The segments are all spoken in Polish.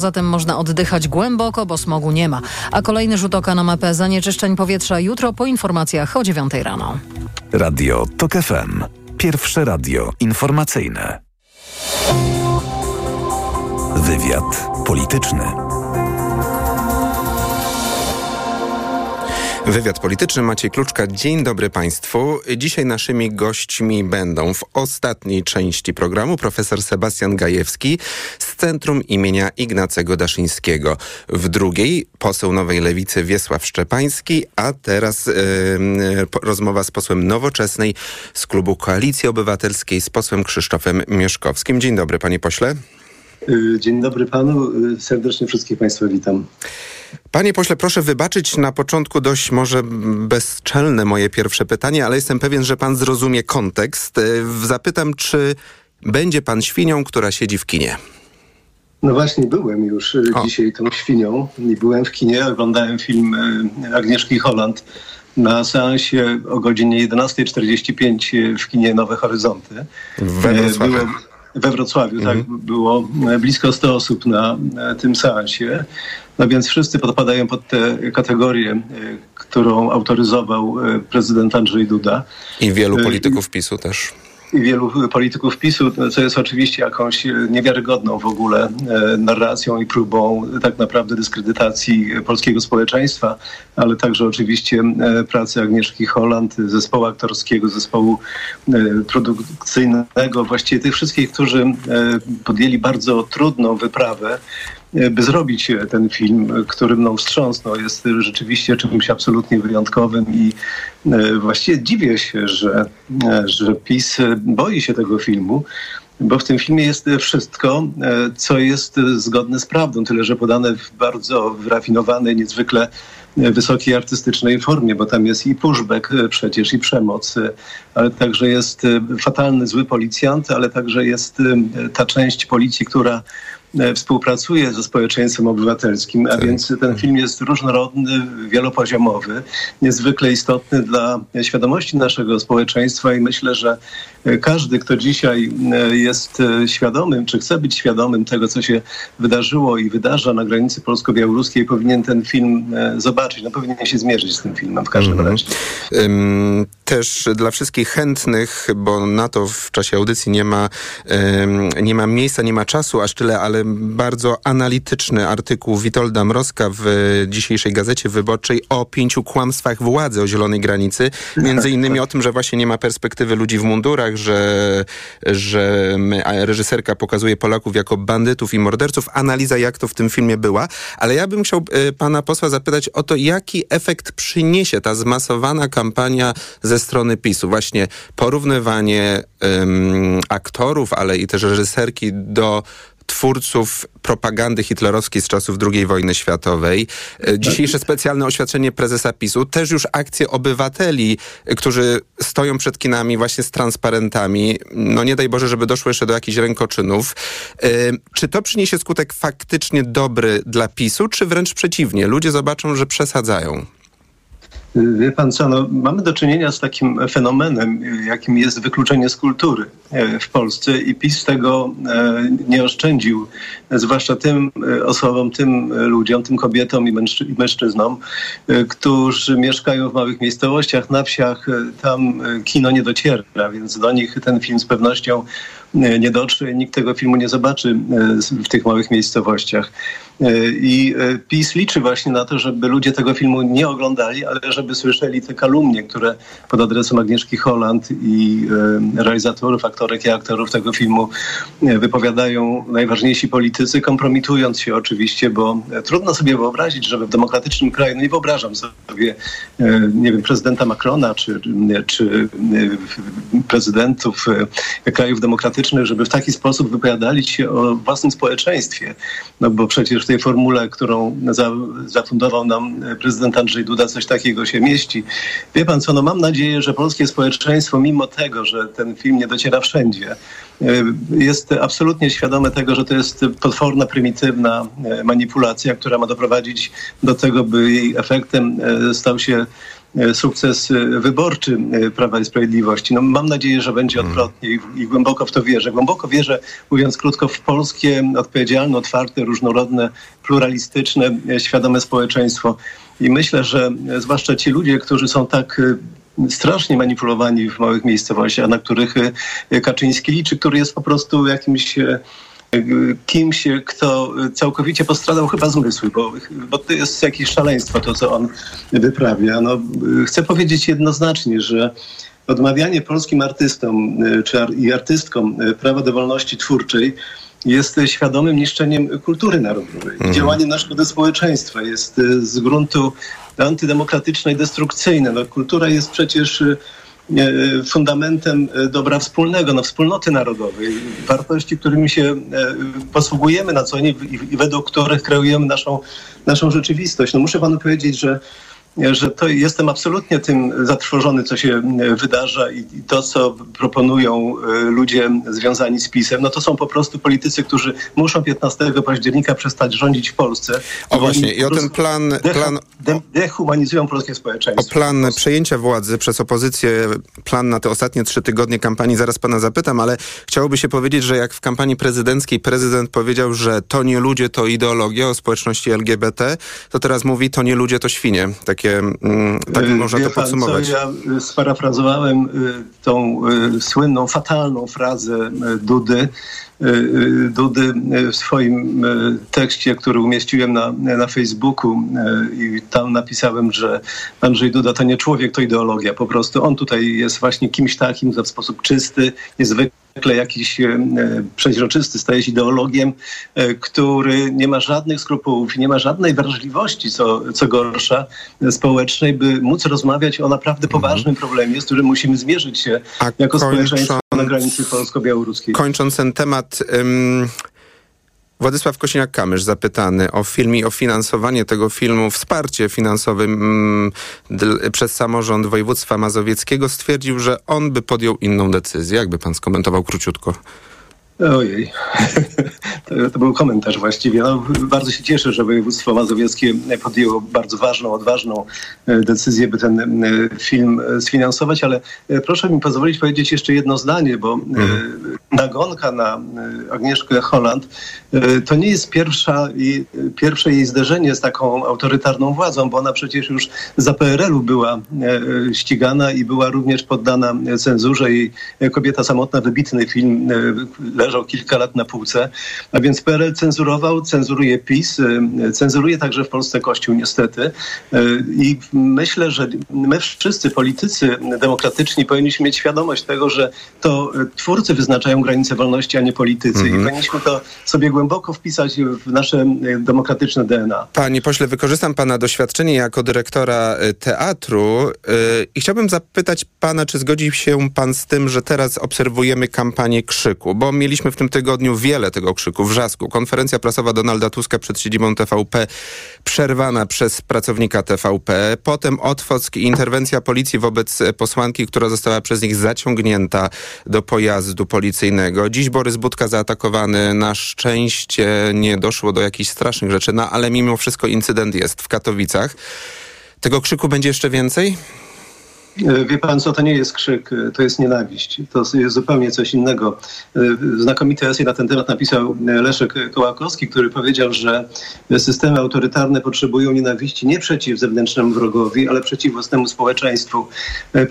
Zatem można oddychać głęboko, bo smogu nie ma. A kolejny rzut oka na mapę zanieczyszczeń powietrza jutro po informacjach o 9 rano. Radio TOK FM. Pierwsze radio informacyjne. Wywiad polityczny. Wywiad polityczny Maciej Kluczka. Dzień dobry Państwu. Dzisiaj naszymi gośćmi będą w ostatniej części programu profesor Sebastian Gajewski z Centrum imienia Ignacego Daszyńskiego. W drugiej poseł Nowej Lewicy Wiesław Szczepański, a teraz yy, rozmowa z posłem Nowoczesnej z klubu Koalicji Obywatelskiej z posłem Krzysztofem Mieszkowskim. Dzień dobry panie pośle. Dzień dobry panu. Serdecznie wszystkich państwa witam. Panie pośle, proszę wybaczyć na początku dość może bezczelne moje pierwsze pytanie, ale jestem pewien, że pan zrozumie kontekst. Zapytam, czy będzie pan świnią, która siedzi w kinie? No właśnie, byłem już o. dzisiaj tą świnią i byłem w kinie, oglądałem film Agnieszki Holland na seansie o godzinie 11.45 w kinie Nowe Horyzonty. We Wrocławiu. Tak, mhm. było blisko 100 osób na, na tym seansie. No więc wszyscy podpadają pod tę kategorię, którą autoryzował prezydent Andrzej Duda. I wielu polityków PiSu też i wielu polityków PiSu, co jest oczywiście jakąś niewiarygodną w ogóle narracją i próbą tak naprawdę dyskredytacji polskiego społeczeństwa, ale także oczywiście pracy Agnieszki Holland, zespołu aktorskiego, zespołu produkcyjnego, właściwie tych wszystkich, którzy podjęli bardzo trudną wyprawę by zrobić ten film, który mną wstrząsnął. Jest rzeczywiście czymś absolutnie wyjątkowym i właściwie dziwię się, że, że PiS boi się tego filmu, bo w tym filmie jest wszystko, co jest zgodne z prawdą, tyle że podane w bardzo wyrafinowanej, niezwykle wysokiej artystycznej formie, bo tam jest i pushback przecież, i przemoc, ale także jest fatalny, zły policjant, ale także jest ta część policji, która współpracuje ze społeczeństwem obywatelskim, a więc ten film jest różnorodny, wielopoziomowy, niezwykle istotny dla świadomości naszego społeczeństwa i myślę, że każdy, kto dzisiaj jest świadomym, czy chce być świadomym tego, co się wydarzyło i wydarza na granicy polsko-białoruskiej, powinien ten film zobaczyć. No, powinien się zmierzyć z tym filmem w każdym razie. Um, też dla wszystkich chętnych, bo na to w czasie audycji nie ma, nie ma miejsca, nie ma czasu aż tyle, ale bardzo analityczny artykuł Witolda Mrozka w dzisiejszej Gazecie Wyborczej o pięciu kłamstwach władzy o zielonej granicy. Między innymi o tym, że właśnie nie ma perspektywy ludzi w mundurach, że, że reżyserka pokazuje Polaków jako bandytów i morderców. Analiza, jak to w tym filmie była. Ale ja bym chciał pana posła zapytać o to, jaki efekt przyniesie ta zmasowana kampania ze strony PiSu. Właśnie porównywanie um, aktorów, ale i też reżyserki do twórców propagandy hitlerowskiej z czasów II wojny światowej. Dzisiejsze specjalne oświadczenie prezesa PiSu, też już akcje obywateli, którzy stoją przed kinami właśnie z transparentami. No nie daj Boże, żeby doszło jeszcze do jakichś rękoczynów. Czy to przyniesie skutek faktycznie dobry dla PiSu, czy wręcz przeciwnie? Ludzie zobaczą, że przesadzają. Wie pan co, no, mamy do czynienia z takim fenomenem, jakim jest wykluczenie z kultury w Polsce i PiS tego nie oszczędził, zwłaszcza tym osobom, tym ludziom, tym kobietom i, i mężczyznom, którzy mieszkają w małych miejscowościach, na wsiach, tam kino nie dociera, więc do nich ten film z pewnością nie dotrze, nikt tego filmu nie zobaczy w tych małych miejscowościach. I PiS liczy właśnie na to, żeby ludzie tego filmu nie oglądali, ale żeby słyszeli te kalumnie, które pod adresem Agnieszki Holland i realizatorów, aktorek i aktorów tego filmu wypowiadają najważniejsi politycy, kompromitując się oczywiście, bo trudno sobie wyobrazić, żeby w demokratycznym kraju, no nie wyobrażam sobie, nie wiem, prezydenta Macrona czy, czy prezydentów krajów demokratycznych, żeby w taki sposób wypowiadali się o własnym społeczeństwie. No bo przecież tej formule, którą za, zafundował nam prezydent Andrzej Duda, coś takiego się mieści. Wie pan co, no mam nadzieję, że polskie społeczeństwo, mimo tego, że ten film nie dociera wszędzie, jest absolutnie świadome tego, że to jest potworna, prymitywna manipulacja, która ma doprowadzić do tego, by jej efektem stał się sukces wyborczy Prawa i Sprawiedliwości. No, mam nadzieję, że będzie mhm. odwrotnie i, i głęboko w to wierzę. Głęboko wierzę, mówiąc krótko, w polskie, odpowiedzialne, otwarte, różnorodne, pluralistyczne, świadome społeczeństwo. I myślę, że zwłaszcza ci ludzie, którzy są tak strasznie manipulowani w małych miejscowościach, na których Kaczyński liczy, który jest po prostu jakimś kimś, kto całkowicie postradał chyba zmysły, bo, bo to jest jakieś szaleństwo to, co on wyprawia. No, chcę powiedzieć jednoznacznie, że odmawianie polskim artystom czy i artystkom prawa do wolności twórczej jest świadomym niszczeniem kultury narodowej. Mhm. Działanie na szkodę społeczeństwa jest z gruntu antydemokratyczne i destrukcyjne. No, kultura jest przecież E, fundamentem e, dobra wspólnego, no, wspólnoty narodowej, wartości, którymi się e, posługujemy na co dzień i według których kreujemy naszą, naszą rzeczywistość. No, muszę panu powiedzieć, że że to jestem absolutnie tym zatrwożony, co się e, wydarza i to, co proponują e, ludzie związani z PiSem, no to są po prostu politycy, którzy muszą 15 października przestać rządzić w Polsce. O właśnie, i o ten plan... plan de, dehumanizują polskie społeczeństwo. O plan przejęcia władzy przez opozycję, plan na te ostatnie trzy tygodnie kampanii, zaraz pana zapytam, ale chciałoby się powiedzieć, że jak w kampanii prezydenckiej prezydent powiedział, że to nie ludzie, to ideologia o społeczności LGBT, to teraz mówi, to nie ludzie, to świnie. Takie takie, mm, tak y, można to podsumować. Co, ja y, sparafrazowałem y, tą słynną, fatalną frazę Dudy, Dudy w swoim tekście, który umieściłem na, na Facebooku i tam napisałem, że Andrzej Duda to nie człowiek, to ideologia. Po prostu on tutaj jest właśnie kimś takim, w sposób czysty, niezwykle zwykle jakiś e, przeźroczysty, staje się ideologiem, e, który nie ma żadnych skrupułów, nie ma żadnej wrażliwości, co, co gorsza, społecznej, by móc rozmawiać o naprawdę mhm. poważnym problemie, z którym musimy zmierzyć się A jako społeczeństwo na granicy polsko-białoruskiej. Kończąc ten temat... Władysław Kosiniak-Kamysz zapytany o film i o finansowanie tego filmu, wsparcie finansowe przez samorząd województwa mazowieckiego stwierdził, że on by podjął inną decyzję. Jakby pan skomentował króciutko? Ojej, to, to, był komentarz właściwie. No, bardzo się cieszę, że województwo mazowieckie podjęło bardzo ważną, odważną e, decyzję, by ten e, film e, sfinansować, ale proszę mi pozwolić powiedzieć jeszcze jedno zdanie, bo mhm. nagonka na Agnieszkę Holland to nie jest pierwsza, pierwsze jej zderzenie z taką autorytarną władzą, bo ona przecież już za PRL-u była ścigana i była również poddana cenzurze i Kobieta Samotna, wybitny film, leżał kilka lat na półce. A więc PRL cenzurował, cenzuruje PiS, y, cenzuruje także w Polsce Kościół niestety. Y, I myślę, że my wszyscy politycy demokratyczni powinniśmy mieć świadomość tego, że to twórcy wyznaczają granice wolności, a nie politycy. Mhm. I powinniśmy to sobie głęboko wpisać w nasze demokratyczne DNA. Panie pośle, wykorzystam pana doświadczenie jako dyrektora y, teatru i chciałbym zapytać pana, czy zgodzi się pan z tym, że teraz obserwujemy kampanię krzyku, bo mieliśmy Mieliśmy w tym tygodniu wiele tego krzyku, wrzasku. Konferencja prasowa Donalda Tuska przed siedzibą TVP przerwana przez pracownika TVP. Potem Otwock i interwencja policji wobec posłanki, która została przez nich zaciągnięta do pojazdu policyjnego. Dziś Borys Budka zaatakowany. Na szczęście nie doszło do jakichś strasznych rzeczy, no ale mimo wszystko incydent jest w Katowicach. Tego krzyku będzie jeszcze więcej? E, wie pan co, to nie jest krzyk, e, to jest nienawiść. To jest zupełnie coś innego. E, znakomity esej na ten temat napisał Leszek Kołakowski, który powiedział, że systemy autorytarne potrzebują nienawiści nie przeciw zewnętrznemu wrogowi, ale przeciw własnemu społeczeństwu.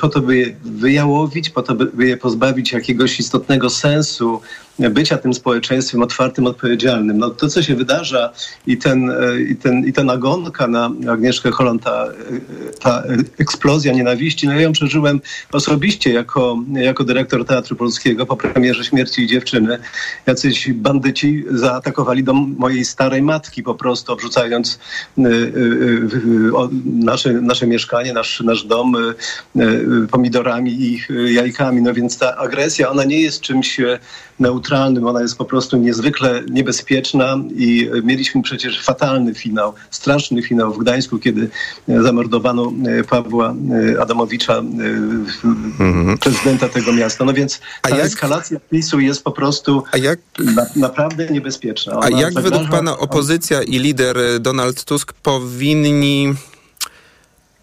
Po to, by je wyjałowić, po to, by je pozbawić jakiegoś istotnego sensu, bycia tym społeczeństwem otwartym, odpowiedzialnym. No to, co się wydarza i, ten, i, ten, i ta nagonka na Agnieszkę Holland, ta, ta eksplozja nienawiści, no ja ją przeżyłem osobiście jako, jako dyrektor Teatru Polskiego po premierze Śmierci Dziewczyny. Jacyś bandyci zaatakowali dom mojej starej matki po prostu, obrzucając y, y, y, nasze, nasze mieszkanie, nasz, nasz dom pomidorami i jajkami. No więc ta agresja, ona nie jest czymś neutralnym, ona jest po prostu niezwykle niebezpieczna i mieliśmy przecież fatalny finał, straszny finał w Gdańsku, kiedy zamordowano Pawła Adamowicza, mhm. prezydenta tego miasta. No więc ta jak, eskalacja PiSu jest po prostu jak, na, naprawdę niebezpieczna. Ona a jak według pana opozycja i lider Donald Tusk powinni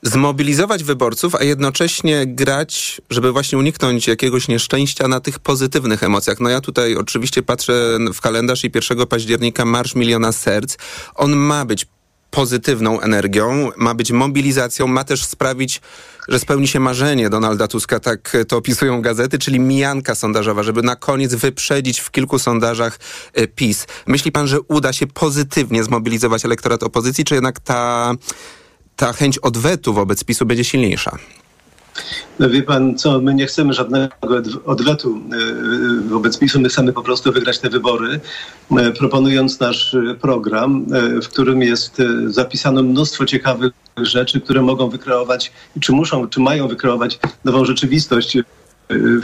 zmobilizować wyborców, a jednocześnie grać, żeby właśnie uniknąć jakiegoś nieszczęścia na tych pozytywnych emocjach. No ja tutaj oczywiście patrzę w kalendarz i 1 października Marsz Miliona Serc. On ma być pozytywną energią, ma być mobilizacją, ma też sprawić, że spełni się marzenie Donalda Tuska, tak to opisują gazety, czyli mijanka sondażowa, żeby na koniec wyprzedzić w kilku sondażach e, PiS. Myśli pan, że uda się pozytywnie zmobilizować elektorat opozycji, czy jednak ta, ta chęć odwetu wobec PiSu będzie silniejsza? No wie pan co, my nie chcemy żadnego odwetu e, e, wobec PiSu, my chcemy po prostu wygrać te wybory, e, proponując nasz program, w którym jest zapisane mnóstwo ciekawych rzeczy, które mogą wykreować, czy muszą, czy mają wykreować nową rzeczywistość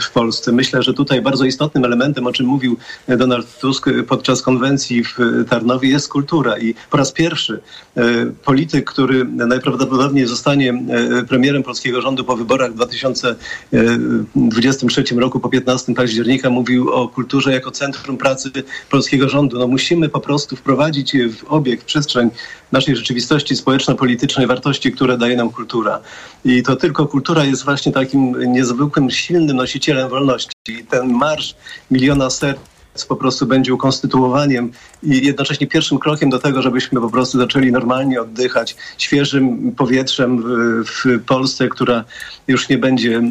w Polsce. Myślę, że tutaj bardzo istotnym elementem, o czym mówił Donald Tusk podczas konwencji w Tarnowie, jest kultura. I po raz pierwszy e, polityk, który najprawdopodobniej zostanie e, premierem polskiego rządu po wyborach w 2023 roku, po 15 października, mówił o kulturze jako centrum pracy polskiego rządu. No musimy po prostu wprowadzić w obieg, w przestrzeń naszej rzeczywistości społeczno-politycznej wartości, które daje nam kultura. I to tylko kultura jest właśnie takim niezwykłym, silnym nosicielem wolności. I ten marsz miliona serc po prostu będzie ukonstytuowaniem i jednocześnie pierwszym krokiem do tego, żebyśmy po prostu zaczęli normalnie oddychać świeżym powietrzem w, w Polsce, która już nie będzie e, e,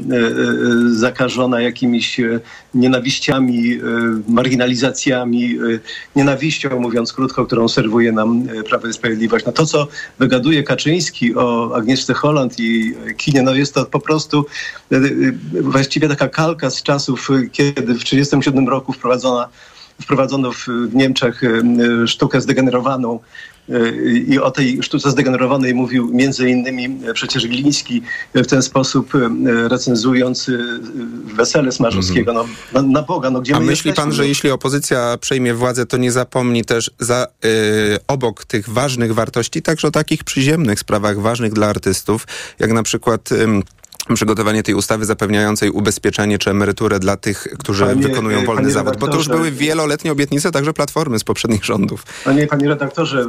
zakażona jakimiś e, nienawiściami, marginalizacjami, nienawiścią, mówiąc krótko, którą serwuje nam Prawo i Sprawiedliwość. No to, co wygaduje Kaczyński o Agnieszce Holland i kinie, no jest to po prostu właściwie taka kalka z czasów, kiedy w 1937 roku wprowadzona wprowadzono w, Niemczech e, sztukę zdegenerowaną e, i o tej sztuce zdegenerowanej mówił między innymi e, przecież Gliński w ten sposób recenzując wesele Smarzowskiego. Mm. No, na, na, Boga, no gdzie A my myśli jesteśmy? pan, że jeśli opozycja przejmie władzę, to nie zapomni też za, yy, obok tych ważnych wartości także o takich przyziemnych sprawach ważnych dla artystów, jak na przykład... Yy, przygotowanie tej ustawy zapewniającej ubezpieczenie czy emeryturę dla tych, którzy panie, wykonują wolny zawód. Bo to już były wieloletnie obietnice także Platformy z poprzednich rządów. Panie, panie redaktorze,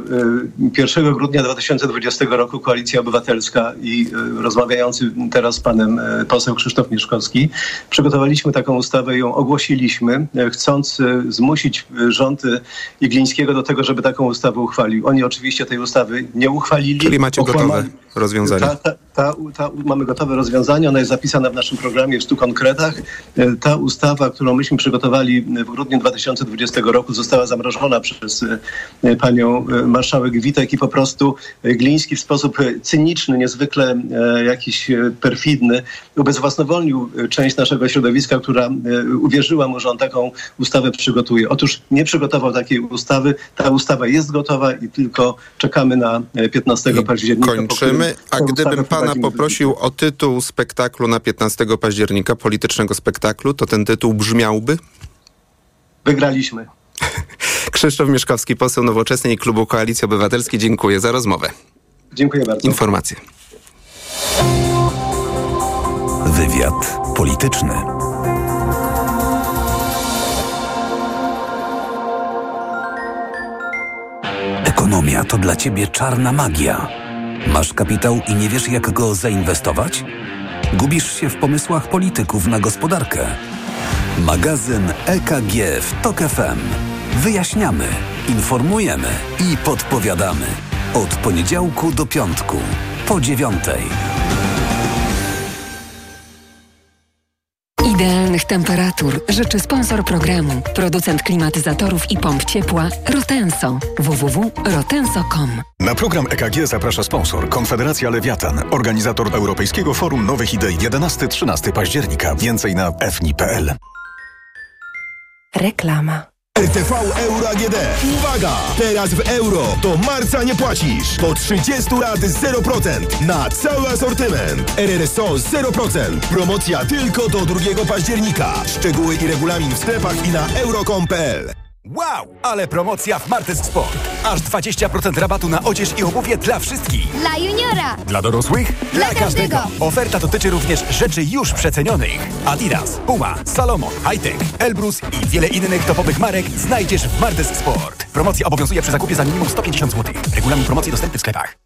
1 y, grudnia 2020 roku Koalicja Obywatelska i y, rozmawiający teraz z panem poseł Krzysztof Mieszkowski przygotowaliśmy taką ustawę, ją ogłosiliśmy, chcąc zmusić rząd Iglińskiego do tego, żeby taką ustawę uchwalił. Oni oczywiście tej ustawy nie uchwalili. Czyli macie gotowe rozwiązanie. Ta, ta, ta, mamy gotowe rozwiązanie, ona jest zapisana w naszym programie w 100 konkretach. E, ta ustawa, którą myśmy przygotowali w grudniu 2020 roku została zamrożona przez e, panią e, marszałek Witek i po prostu Gliński w sposób cyniczny, niezwykle jakiś perfidny ubezwłasnowolnił część naszego środowiska, która uwierzyła mu, że on taką ustawę przygotuje. Otóż nie przygotował takiej ustawy. Ta ustawa jest gotowa i tylko czekamy na 15 I października. Kończymy. A gdybym pana poprosił o tytuł spektaklu na 15 października, politycznego spektaklu, to ten tytuł brzmiałby? Wygraliśmy. Krzysztof Mieszkowski, poseł Nowoczesnej Klubu Koalicji Obywatelskiej. Dziękuję za rozmowę. Dziękuję bardzo. Informacje. Wywiad polityczny. Ekonomia to dla ciebie czarna magia. Masz kapitał i nie wiesz, jak go zainwestować? Gubisz się w pomysłach polityków na gospodarkę. Magazyn EKG w TOK FM. Wyjaśniamy, informujemy i podpowiadamy. Od poniedziałku do piątku, po dziewiątej. Idealnych temperatur życzy sponsor programu, producent klimatyzatorów i pomp ciepła Rotenso. www.rotenso.com. Na program EKG zaprasza sponsor Konfederacja Lewiatan, organizator Europejskiego Forum Nowych Idei 11-13 października. Więcej na fni.pl. Reklama. RTV Euro AGD. Uwaga! Teraz w euro do marca nie płacisz. Po 30 lat 0% na cały asortyment. RRSO 0%. Promocja tylko do 2 października. Szczegóły i regulamin w sklepach i na euro.com.pl. Wow, ale promocja w Martes Sport. Aż 20% rabatu na odzież i obuwie dla wszystkich. Dla juniora. Dla dorosłych? Dla, dla każdego. każdego. Oferta dotyczy również rzeczy już przecenionych. Adidas, Puma, Salomon, Hightech, Elbrus i wiele innych topowych marek znajdziesz w Martes Sport. Promocja obowiązuje przy zakupie za minimum 150 zł. Regulamin promocji dostępny w sklepach.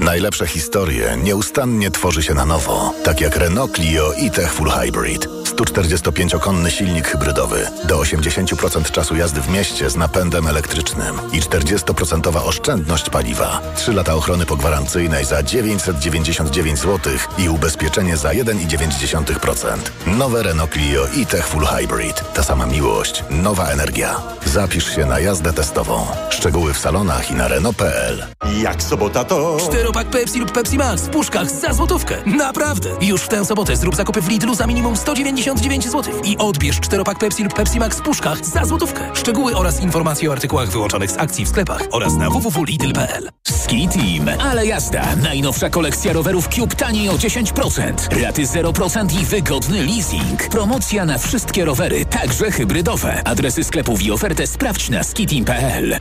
Najlepsze historie nieustannie tworzy się na nowo. Tak jak Renault Clio e-Tech Full Hybrid. 145-konny silnik hybrydowy. Do 80% czasu jazdy w mieście z napędem elektrycznym. I 40% oszczędność paliwa. 3 lata ochrony pogwarancyjnej za 999 zł i ubezpieczenie za 1,9%. Nowe Renault Clio e-Tech Full Hybrid. Ta sama miłość. Nowa energia. Zapisz się na jazdę testową. Szczegóły w salonach i na Renault.pl. Jak sobota to... Czteropak Pepsi lub Pepsi Max w puszkach za złotówkę. Naprawdę! Już w tę sobotę zrób zakupy w Lidlu za minimum 199 zł i odbierz czteropak Pepsi lub Pepsi Max w puszkach za złotówkę. Szczegóły oraz informacje o artykułach wyłączonych z akcji w sklepach oraz na www.lidl.pl. Ski Team. Ale jazda. Najnowsza kolekcja rowerów Cube taniej o 10%. Raty 0% i wygodny leasing. Promocja na wszystkie rowery, także hybrydowe. Adresy sklepów i ofertę sprawdź na skiteam.pl.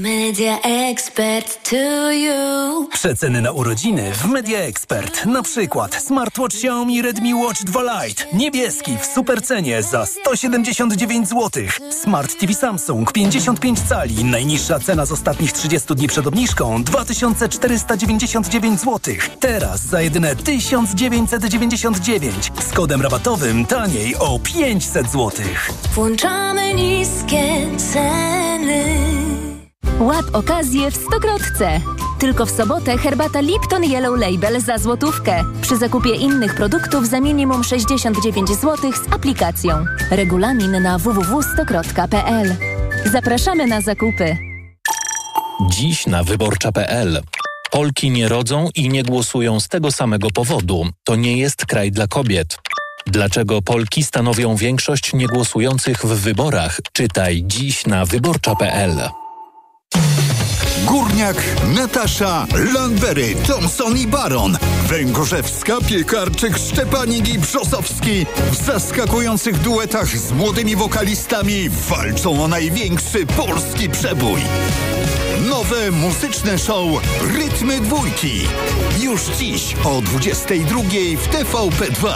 Media Expert to you. Przeceny na urodziny w Media Expert. Na przykład smartwatch Xiaomi Redmi Watch 2 Lite. Niebieski w supercenie za 179 zł. Smart TV Samsung 55 cali. Najniższa cena z ostatnich 30 dni przed obniżką 2499 zł. Teraz za jedyne 1999. Z kodem rabatowym taniej o 500 zł. Włączamy niskie ceny. Łap okazję w Stokrotce. Tylko w sobotę herbata Lipton Yellow Label za złotówkę. Przy zakupie innych produktów za minimum 69 zł z aplikacją. Regulamin na www.stokrotka.pl. Zapraszamy na zakupy. Dziś na wyborcza.pl. Polki nie rodzą i nie głosują z tego samego powodu. To nie jest kraj dla kobiet. Dlaczego Polki stanowią większość niegłosujących w wyborach? Czytaj dziś na wyborcza.pl. Górniak, Natasza, Landberry, Thompson i Baron, Węgorzewska, Piekarczyk, Szczepanik i Brzosowski w zaskakujących duetach z młodymi wokalistami walczą o największy polski przebój. Nowe muzyczne show Rytmy Dwójki. Już dziś o 22 w TVP2.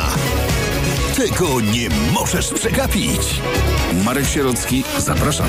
Tego nie możesz przegapić. Marek Sierocki, zapraszam.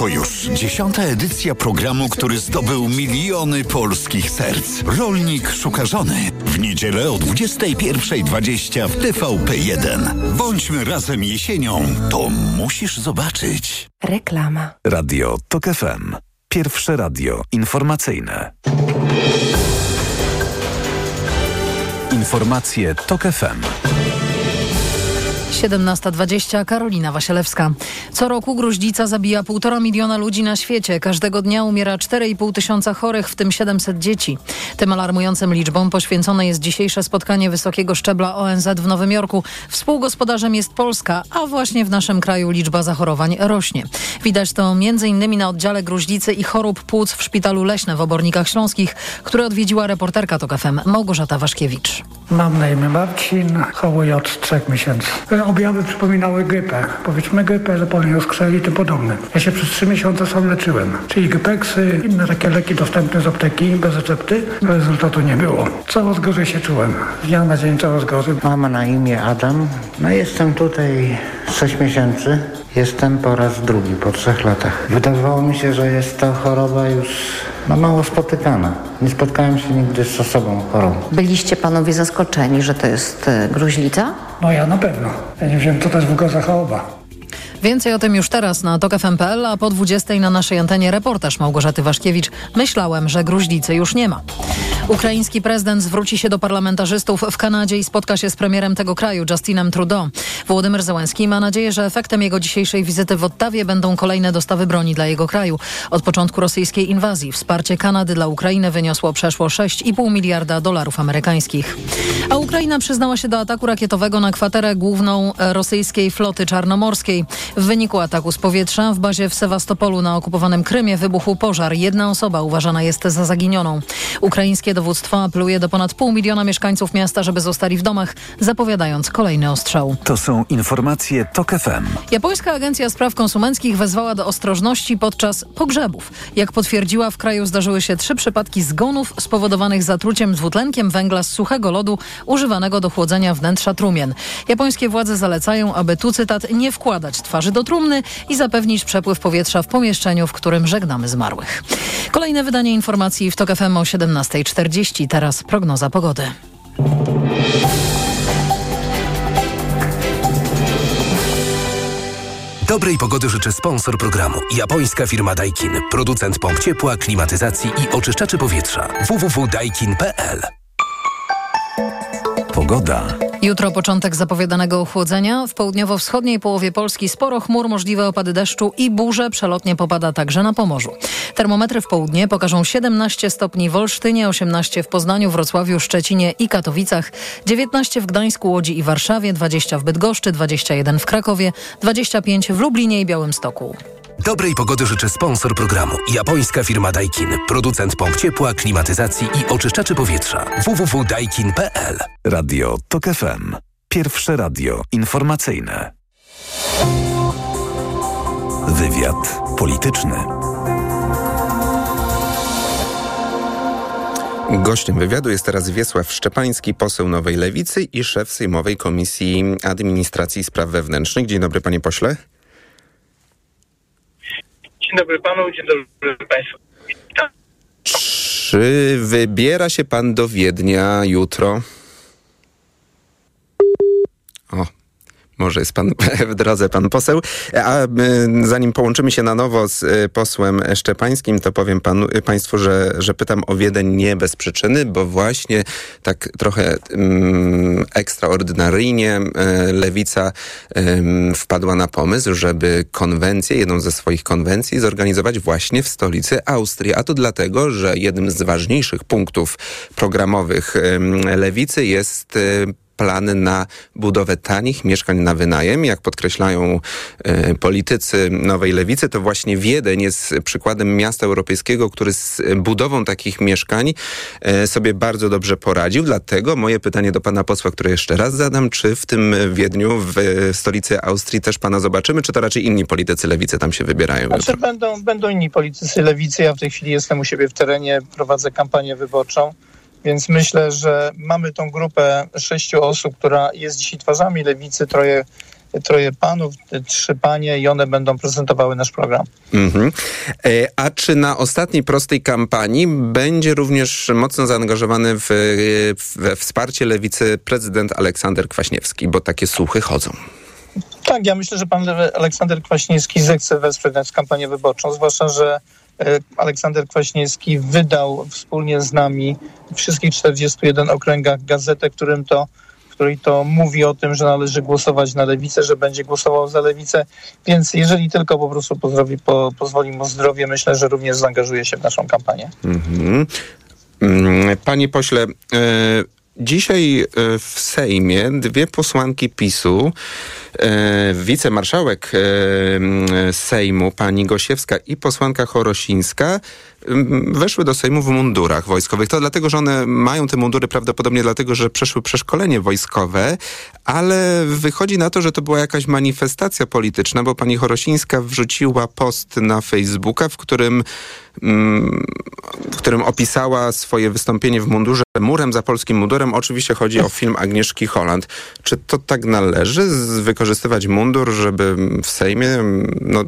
To już dziesiąta edycja programu, który zdobył miliony polskich serc. Rolnik szuka żony. W niedzielę o 21.20 w TVP1. Bądźmy razem jesienią. To musisz zobaczyć. Reklama. Radio TOK FM. Pierwsze radio informacyjne. Informacje TOK FM. 17.20 Karolina Wasielewska. Co roku gruźlica zabija 1,5 miliona ludzi na świecie. Każdego dnia umiera 4,5 tysiąca chorych, w tym 700 dzieci. Tym alarmującym liczbom poświęcone jest dzisiejsze spotkanie wysokiego szczebla ONZ w Nowym Jorku. Współgospodarzem jest Polska, a właśnie w naszym kraju liczba zachorowań rośnie. Widać to m.in. na oddziale gruźlicy i chorób płuc w szpitalu Leśne w Obornikach Śląskich, które odwiedziła reporterka TOK FM Małgorzata Waszkiewicz. Mam na imię Marcin, choruję od trzech miesięcy. Objawy przypominały grypę. Powiedzmy grypę, zapalenie oskrzeli i tym podobne. Ja się przez trzy miesiące sam leczyłem. Czyli grypeksy, inne takie leki dostępne z apteki bez recepty. Rezultatu nie było. Coraz gorzej się czułem. Z dnia na dzień coraz gorzej. Mam na imię Adam. No jestem tutaj 6 miesięcy. Jestem po raz drugi po trzech latach. Wydawało mi się, że jest to choroba już no, mało spotykana. Nie spotkałem się nigdy z osobą chorą. Byliście panowie zaskoczeni, że to jest e, gruźlica? No ja na pewno. Ja nie wiem, co to jest w ogóle za choroba. Więcej o tym już teraz na TOK.fm.pl, a po 20 na naszej antenie reportaż Małgorzaty Waszkiewicz. Myślałem, że gruźlicy już nie ma. Ukraiński prezydent zwróci się do parlamentarzystów w Kanadzie i spotka się z premierem tego kraju, Justinem Trudeau. Włodymyr Zełenski ma nadzieję, że efektem jego dzisiejszej wizyty w Ottawie będą kolejne dostawy broni dla jego kraju. Od początku rosyjskiej inwazji wsparcie Kanady dla Ukrainy wyniosło przeszło 6,5 miliarda dolarów amerykańskich. A Ukraina przyznała się do ataku rakietowego na kwaterę główną rosyjskiej floty czarnomorskiej. W wyniku ataku z powietrza w bazie w Sewastopolu na okupowanym Krymie wybuchł pożar. Jedna osoba uważana jest za zaginioną. Ukraińskie dowództwo apeluje do ponad pół miliona mieszkańców miasta, żeby zostali w domach, zapowiadając kolejny ostrzał. To są informacje TOK FM. Japońska Agencja Spraw Konsumenckich wezwała do ostrożności podczas pogrzebów. Jak potwierdziła, w kraju zdarzyły się trzy przypadki zgonów spowodowanych zatruciem dwutlenkiem węgla z suchego lodu używanego do chłodzenia wnętrza trumien. Japońskie władze zalecają, aby tu cytat nie wkładać twarzy do trumny i zapewnić przepływ powietrza w pomieszczeniu, w którym żegnamy zmarłych. Kolejne wydanie informacji w TOK FM o 17.40. Teraz prognoza pogody. Dobrej pogody życzy sponsor programu. Japońska firma Daikin. Producent pomp ciepła, klimatyzacji i oczyszczaczy powietrza. www.daikin.pl Pogoda. Jutro początek zapowiadanego ochłodzenia. W południowo-wschodniej połowie Polski sporo chmur, możliwe opady deszczu i burze. Przelotnie popada także na Pomorzu. Termometry w południe pokażą 17 stopni w Olsztynie, 18 w Poznaniu, Wrocławiu, Szczecinie i Katowicach, 19 w Gdańsku, Łodzi i Warszawie, 20 w Bydgoszczy, 21 w Krakowie, 25 w Lublinie i Białymstoku. Dobrej pogody życzy sponsor programu. Japońska firma Daikin. Producent pomp ciepła, klimatyzacji i oczyszczaczy powietrza. www.daikin.pl Radio TOK FM. Pierwsze radio informacyjne. Wywiad polityczny. Gościem wywiadu jest teraz Wiesław Szczepański, poseł Nowej Lewicy i szef Sejmowej Komisji Administracji i Spraw Wewnętrznych. Dzień dobry, panie pośle. Dzień dobry panu, dzień dobry państwu. Czy wybiera się pan do Wiednia jutro? O, może jest pan w drodze, pan poseł. A y, zanim połączymy się na nowo z y, posłem Szczepańskim, to powiem panu, y, państwu, że, że pytam o Wiedeń nie bez przyczyny, bo właśnie tak trochę um, ekstraordynaryjnie Lewica wpadła na pomysł, żeby konwencję, jedną ze swoich konwencji zorganizować właśnie w stolicy Austrii. A to dlatego, że jednym z ważniejszych punktów programowych Lewicy jest y, plan na budowę tanich mieszkań na wynajem. Jak podkreślają e, politycy Nowej Lewicy, to właśnie Wiedeń jest przykładem miasta europejskiego, który z budową takich mieszkań e, sobie bardzo dobrze poradził. Dlatego moje pytanie do pana posła, które jeszcze raz zadam, czy w tym Wiedniu, w stolicy Austrii też pana zobaczymy, czy to raczej inni politycy Lewicy tam się wybierają? Znaczy będą, będą inni politycy Lewicy. Ja w tej chwili jestem u siebie w terenie, prowadzę kampanię wyborczą. Więc myślę, że mamy tą grupę sześciu osób, która jest dzisiaj twarzami lewicy, troje, troje panów, trzy panie i one będą prezentowały nasz program. Mhm. E, A czy na ostatniej prostej kampanii będzie również mocno zaangażowany w, we wsparcie lewicy prezydent Aleksander Kwaśniewski, bo takie słuchy chodzą? Tak, ja myślę, że pan Aleksander Kwaśniewski zechce wesprzeć nas kampanię wyborczą, zwłaszcza, że Aleksander Kwaśniewski wydał wspólnie z nami w wszystkich 41 okręgach gazetę, którym to, której to mówi o tym, że należy głosować na lewicę, że będzie głosował za lewicę. Więc jeżeli tylko po prostu pozdrowi, po, pozwoli mu zdrowie, myślę, że również zaangażuje się w naszą kampanię. Mhm. Mm, Panie pośle, e, dzisiaj e, w Sejmie dwie posłanki PiSu, e, wicemarszałek e, Sejmu, pani Gosiewska i posłanka Chorosińska, weszły do Sejmu w mundurach wojskowych. To dlatego, że one mają te mundury prawdopodobnie dlatego, że przeszły przeszkolenie wojskowe, ale wychodzi na to, że to była jakaś manifestacja polityczna, bo pani Chorosińska wrzuciła post na Facebooka, w którym, w którym opisała swoje wystąpienie w mundurze murem za polskim mundurem. Oczywiście chodzi o film Agnieszki Holland. Czy to tak należy wykorzystywać mundur, żeby w Sejmie no,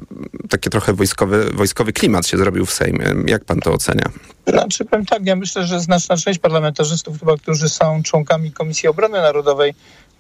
taki trochę wojskowy, wojskowy klimat się zrobił w Sejmie? Jak pan to ocenia? Znaczy powiem tak, ja myślę, że znaczna część parlamentarzystów chyba, którzy są członkami Komisji Obrony Narodowej,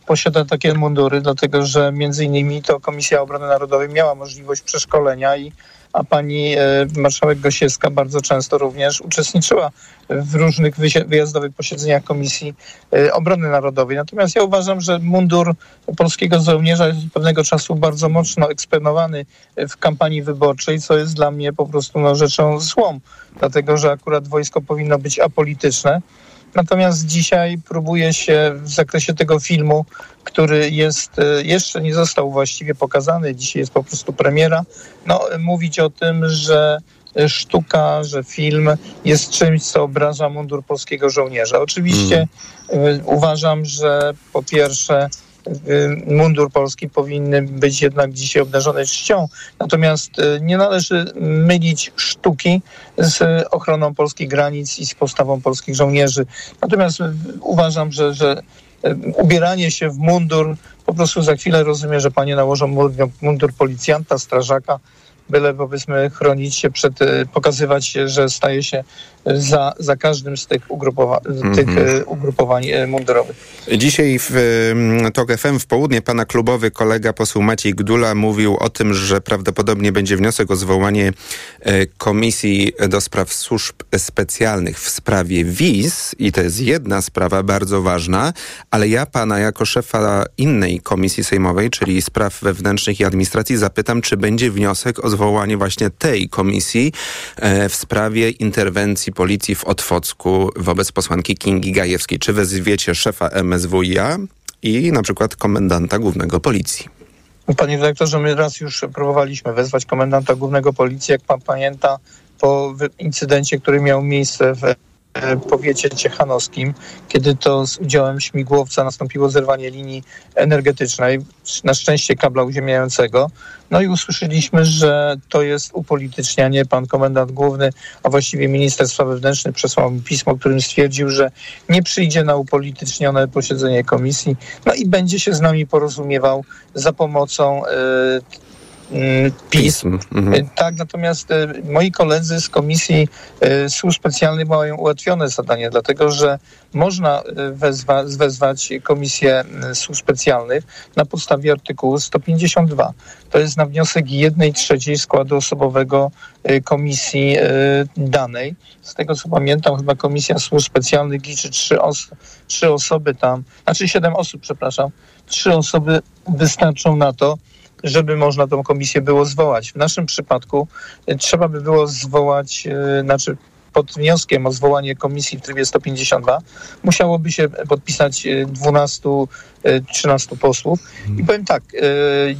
posiada takie mundury, dlatego że między innymi to Komisja Obrony Narodowej miała możliwość przeszkolenia i a pani e, marszałek Gosiewska bardzo często również uczestniczyła w różnych wyjazdowych posiedzeniach Komisji e, Obrony Narodowej. Natomiast ja uważam, że mundur polskiego żołnierza jest od pewnego czasu bardzo mocno eksponowany w kampanii wyborczej, co jest dla mnie po prostu no, rzeczą złą, dlatego że akurat wojsko powinno być apolityczne. Natomiast dzisiaj próbuje się w zakresie tego filmu, który jest, e, jeszcze nie został właściwie pokazany, dzisiaj jest po prostu premiera, no, mówić o tym, że sztuka, że film jest czymś, co obraża mundur polskiego żołnierza. Oczywiście mm. uważam, że po pierwsze mundur polski powinny być jednak dzisiaj obdarzone czcią. Natomiast y, nie należy mylić sztuki z ochroną polskich granic i z postawą polskich żołnierzy. Natomiast y, uważam, że, że ubieranie się w mundur, po prostu za chwilę rozumiem, że panie nałożą mundur policjanta, strażaka, byle powiedzmy chronić się przed, pokazywać że staje się za, za każdym z tych, ugrupowa mm -hmm. tych e, ugrupowań e, mundurowych. Dzisiaj w TOK FM w południe pana klubowy kolega poseł Maciej Gdula mówił o tym, że prawdopodobnie będzie wniosek o zwołanie Komisji do Spraw Służb Specjalnych w sprawie wiz i to jest jedna sprawa bardzo ważna, ale ja pana jako szefa innej komisji sejmowej, czyli spraw wewnętrznych i administracji zapytam, czy będzie wniosek o zwołanie właśnie tej komisji e, w sprawie interwencji policji w Otwocku wobec posłanki Kingi Gajewskiej. Czy wezwiecie szefa MSWiA i na przykład komendanta głównego policji? Panie dyrektorze, my raz już próbowaliśmy wezwać komendanta głównego policji, jak pan pamięta, po incydencie, który miał miejsce w powiecie ciechanowskim, kiedy to z udziałem śmigłowca nastąpiło zerwanie linii energetycznej, na szczęście kabla uziemiającego. No i usłyszeliśmy, że to jest upolitycznianie. Pan komendant główny, a właściwie minister spraw wewnętrznych przesłał mi pismo, którym stwierdził, że nie przyjdzie na upolitycznione posiedzenie komisji, no i będzie się z nami porozumiewał za pomocą Mm, PiS. Mhm. E, tak, natomiast e, moi koledzy z Komisji e, Służb Specjalnych mają ułatwione zadanie, dlatego że można wezwa, wezwać Komisję Służb Specjalnych na podstawie artykułu 152. To jest na wniosek jednej trzeciej składu osobowego komisji danej. Z tego co pamiętam, chyba Komisja Służb Specjalnych liczy trzy, os trzy osoby tam, znaczy siedem osób, przepraszam. Trzy osoby wystarczą na to, żeby można tą komisję było zwołać. W naszym przypadku e, trzeba by było zwołać, e, znaczy pod wnioskiem o zwołanie komisji w trybie 152 musiałoby się podpisać 12-13 e, posłów. I powiem tak,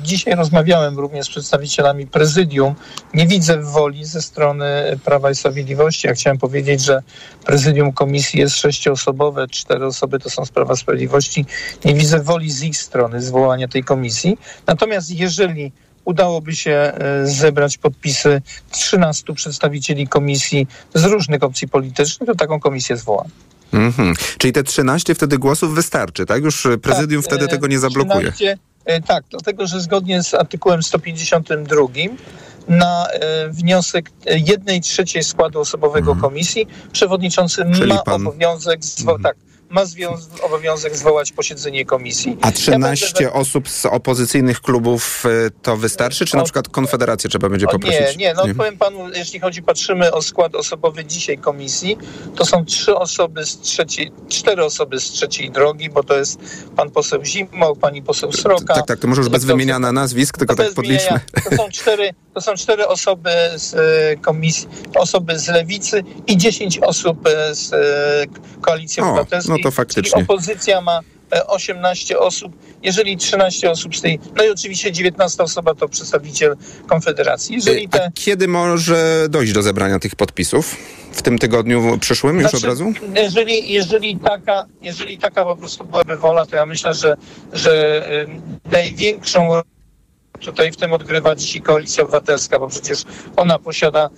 dzisiaj rozmawiałem również z przedstawicielami prezydium. Nie widzę woli ze strony Prawa i Sprawiedliwości. Ja chciałem powiedzieć, że prezydium komisji jest sześcioosobowe, cztery osoby to są z Prawa Sprawiedliwości. Nie widzę woli z ich strony zwołania tej komisji. Natomiast jeżeli udałoby się e, zebrać podpisy 13 przedstawicieli komisji z różnych opcji politycznych, to taką komisję zwołam. Mm -hmm. Czyli te 13 wtedy głosów wystarczy, tak? Już prezydium tak, wtedy tego nie zablokuje. 13, e, tak, dlatego że zgodnie z artykułem 152 na e, wniosek jednej trzeciej składu osobowego mm. komisji przewodniczący Czyli ma pan... obowiązek, zwo- mm. tak, ma obowiązek zwołać posiedzenie komisji. A 13 ja osób z opozycyjnych klubów y, to wystarczy, czy na przykład Konfederację trzeba będzie poprosić? Nie, nie, no nie? powiem panu, jeśli chodzi, patrzymy o skład osobowy dzisiaj komisji, to są trzy osoby z trzeciej, cztery osoby z trzeciej drogi, bo to jest pan poseł Zimoł, pani poseł Sroka. Tak, tak, to może już bez wymieniania nazwisk, tylko tak podliczmy. To są cztery, to są cztery osoby z y, komisji, osoby z lewicy i dziesięć osób y, z koalicji obywatelskiej. No to faktycznie. Czyli opozycja ma 18 e, osób, jeżeli 13 osób z tej, no i oczywiście 19 osoba to przedstawiciel Konfederacji. Jeżeli te... A kiedy może dojść do zebrania tych podpisów? W tym tygodniu przyszłym już znaczy, od razu? Jeżeli, jeżeli, taka, jeżeli taka po prostu byłaby wola, to ja myślę, że, że największą tutaj w tym odgrywa dzisiaj Koalicja Obywatelska, bo przecież ona posiada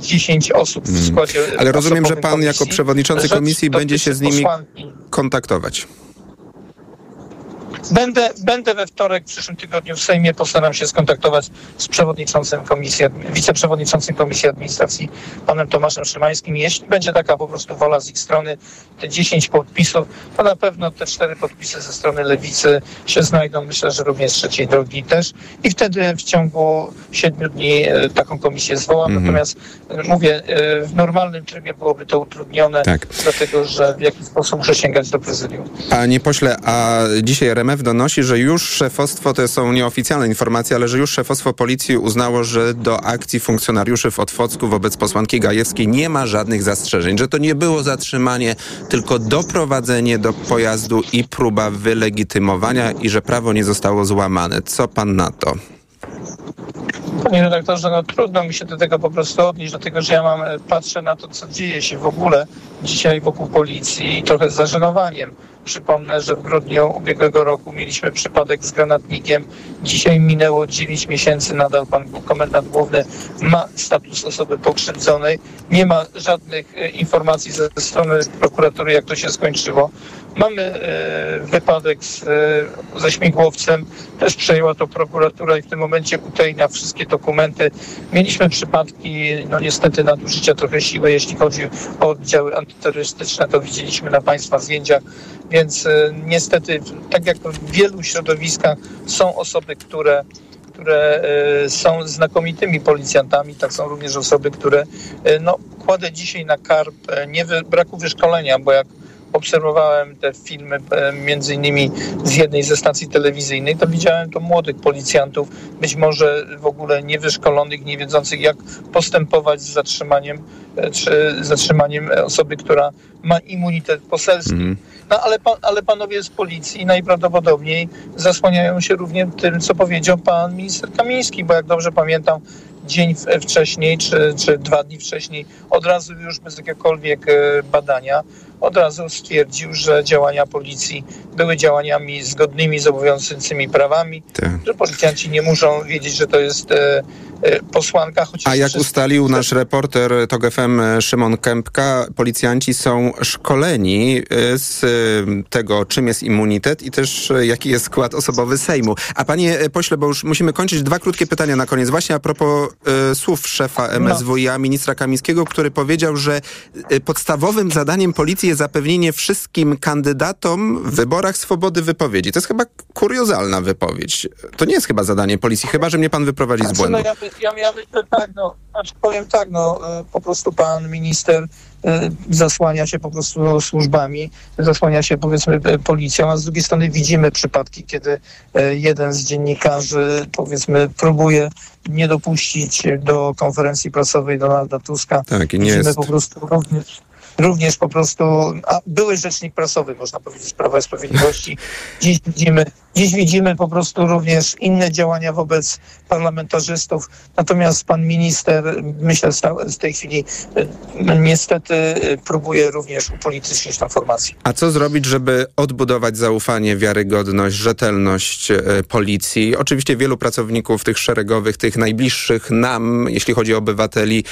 10 e, osób w mm. składzie. Ale rozumiem, że pan komisji. jako przewodniczący komisji będzie się z nimi kontaktować. Będę, będę we wtorek w przyszłym tygodniu w Sejmie. Postaram się skontaktować z przewodniczącym komisji, wiceprzewodniczącym Komisji Administracji, panem Tomaszem Szymańskim. Jeśli będzie taka po prostu wola z ich strony, te 10 podpisów, to na pewno te cztery podpisy ze strony lewicy się znajdą. Myślę, że również z trzeciej drogi też. I wtedy w ciągu siedmiu dni e, taką komisję zwołam. Mhm. Natomiast e, mówię, e, w normalnym trybie byłoby to utrudnione, Tak. dlatego że w jakiś sposób muszę sięgać do prezydium. Panie pośle, a dzisiaj RMF donosi, że już szefostwo, to są nieoficjalne informacje, ale że już szefostwo policji uznało, że do akcji funkcjonariuszy w Otwocku wobec posłanki Gajewskiej nie ma żadnych zastrzeżeń, że to nie było zatrzymanie, tylko doprowadzenie do pojazdu i próba wylegitymowania i że prawo nie zostało złamane. Co pan na to? Panie redaktorze, no trudno mi się do tego po prostu odnieść, dlatego że ja mam, e, patrzę na to, co dzieje się w ogóle dzisiaj wokół policji i trochę z zażenowaniem. Przypomnę, że w grudniu ubiegłego roku mieliśmy przypadek z granatnikiem. Dzisiaj minęło 9 miesięcy, nadal pan komendant główny ma status osoby pokrzywdzonej. Nie ma żadnych e, informacji ze strony prokuratury, jak to się skończyło. Mamy e, wypadek z, e, ze śmigłowcem, też przejęła to prokuratura i w tym momencie utajnia wszystkie dokumenty. Mieliśmy przypadki, no niestety nadużycia trochę siły, jeśli chodzi o oddziały antyterrorystyczne, to widzieliśmy na Państwa zdjęciach, więc e, niestety, tak jak w wielu środowiskach są osoby, które które e, są znakomitymi policjantami, tak są również osoby, które e, no, kładę dzisiaj na karp nie braku wyszkolenia, bo jak obserwowałem te filmy e, między innymi z jednej ze stacji telewizyjnej, to widziałem to młodych policjantów, być może w ogóle niewyszkolonych, nie wiedzących jak postępować z zatrzymaniem, e, czy zatrzymaniem osoby, która ma immunitet poselski. No ale, pan, ale panowie z policji najprawdopodobniej zasłaniają się również tym, co powiedział pan minister Kamiński, bo jak dobrze pamiętam, dzień wcześniej, czy, czy dwa dni wcześniej, od razu już bez jakiegokolwiek e, badania, od razu stwierdził, że działania policji były działaniami zgodnymi z obowiązującymi prawami, że policjanci nie muszą wiedzieć, że to jest e, e, posłanka, A jak wszyscy- ustalił nasz reporter TOG FM Szymon Kępka, policjanci są szkoleni y, z y, tego, czym jest immunitet i też jaki jest skład osobowy Sejmu. A panie pośle, bo już musimy kończyć, dwa krótkie pytania na koniec. Właśnie a propos y, słów szefa MSWiA, ministra Kamińskiego, który powiedział, że podstawowym zadaniem policji zapewnienie wszystkim kandydatom w wyborach swobody wypowiedzi. To jest chyba kuriozalna wypowiedź. To nie jest chyba zadanie policji, chyba że mnie pan wyprowadzi z Znaczy, błędu. No ja, ja, ja myślę tak, no, znaczy powiem tak, no, e, po prostu pan minister e, zasłania się po prostu służbami, zasłania się powiedzmy e, policją, a z drugiej strony widzimy przypadki, kiedy jeden z dziennikarzy powiedzmy próbuje nie dopuścić do konferencji prasowej Donalda Tuska. Tak, i nie widzimy jest- po prostu również również po prostu, a były rzecznik prasowy, można powiedzieć, Prawa i Sprawiedliwości. Dziś widzimy, dziś widzimy po prostu również inne działania wobec parlamentarzystów. Natomiast pan minister, myślę, w tej chwili e, niestety e, próbuje również upolitycznić tę formację. A co zrobić, żeby odbudować zaufanie, wiarygodność, rzetelność e, policji? Oczywiście wielu pracowników tych szeregowych, tych najbliższych nam, jeśli chodzi o obywateli,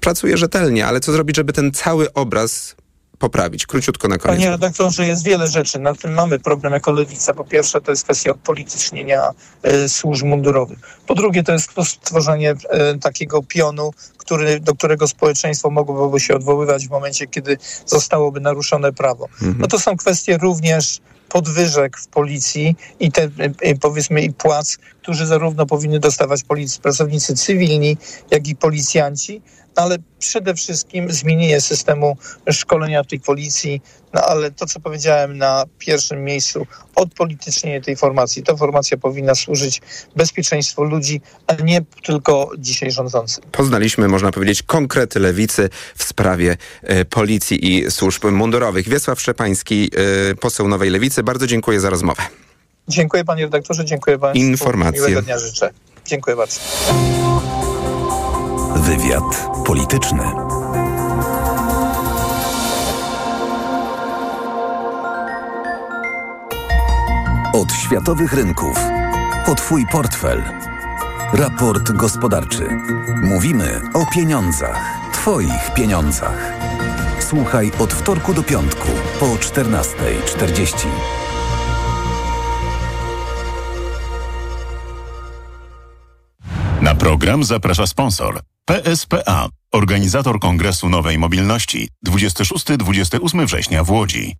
pracuje rzetelnie, ale co zrobić, żeby ten cały obraz poprawić? Króciutko na koniec. Panie redaktorze, jest wiele rzeczy. Na tym mamy problem jako lewica. Po pierwsze, to jest kwestia odpolitycznienia e, służb mundurowych. Po drugie, to jest stworzenie e, takiego pionu, który, do którego społeczeństwo mogłoby się odwoływać w momencie, kiedy zostałoby naruszone prawo. No to są kwestie również podwyżek w policji i te, e, powiedzmy, i płac, którzy zarówno powinny dostawać policji, pracownicy cywilni, jak i policjanci, ale przede wszystkim zmienienie systemu szkolenia tej policji, no ale to, co powiedziałem na pierwszym miejscu, odpolitycznienie tej formacji. Ta formacja powinna służyć bezpieczeństwu ludzi, a nie tylko dzisiaj rządzącym. Poznaliśmy, można powiedzieć, konkrety lewicy w sprawie e, policji i służb mundurowych. Wiesław Szczepański, e, poseł Nowej Lewicy, bardzo dziękuję za rozmowę. Dziękuję panie redaktorze, dziękuję państwu. Informacje. Miłego dnia życzę. Dziękuję bardzo. Wywiad polityczny. Od światowych rynków. Po Twój portfel. Raport gospodarczy. Mówimy o pieniądzach. Twoich pieniądzach. Słuchaj od wtorku do piątku po 14.40. Na program zaprasza sponsor. PSPA, organizator Kongresu Nowej Mobilności 26-28 września w Łodzi.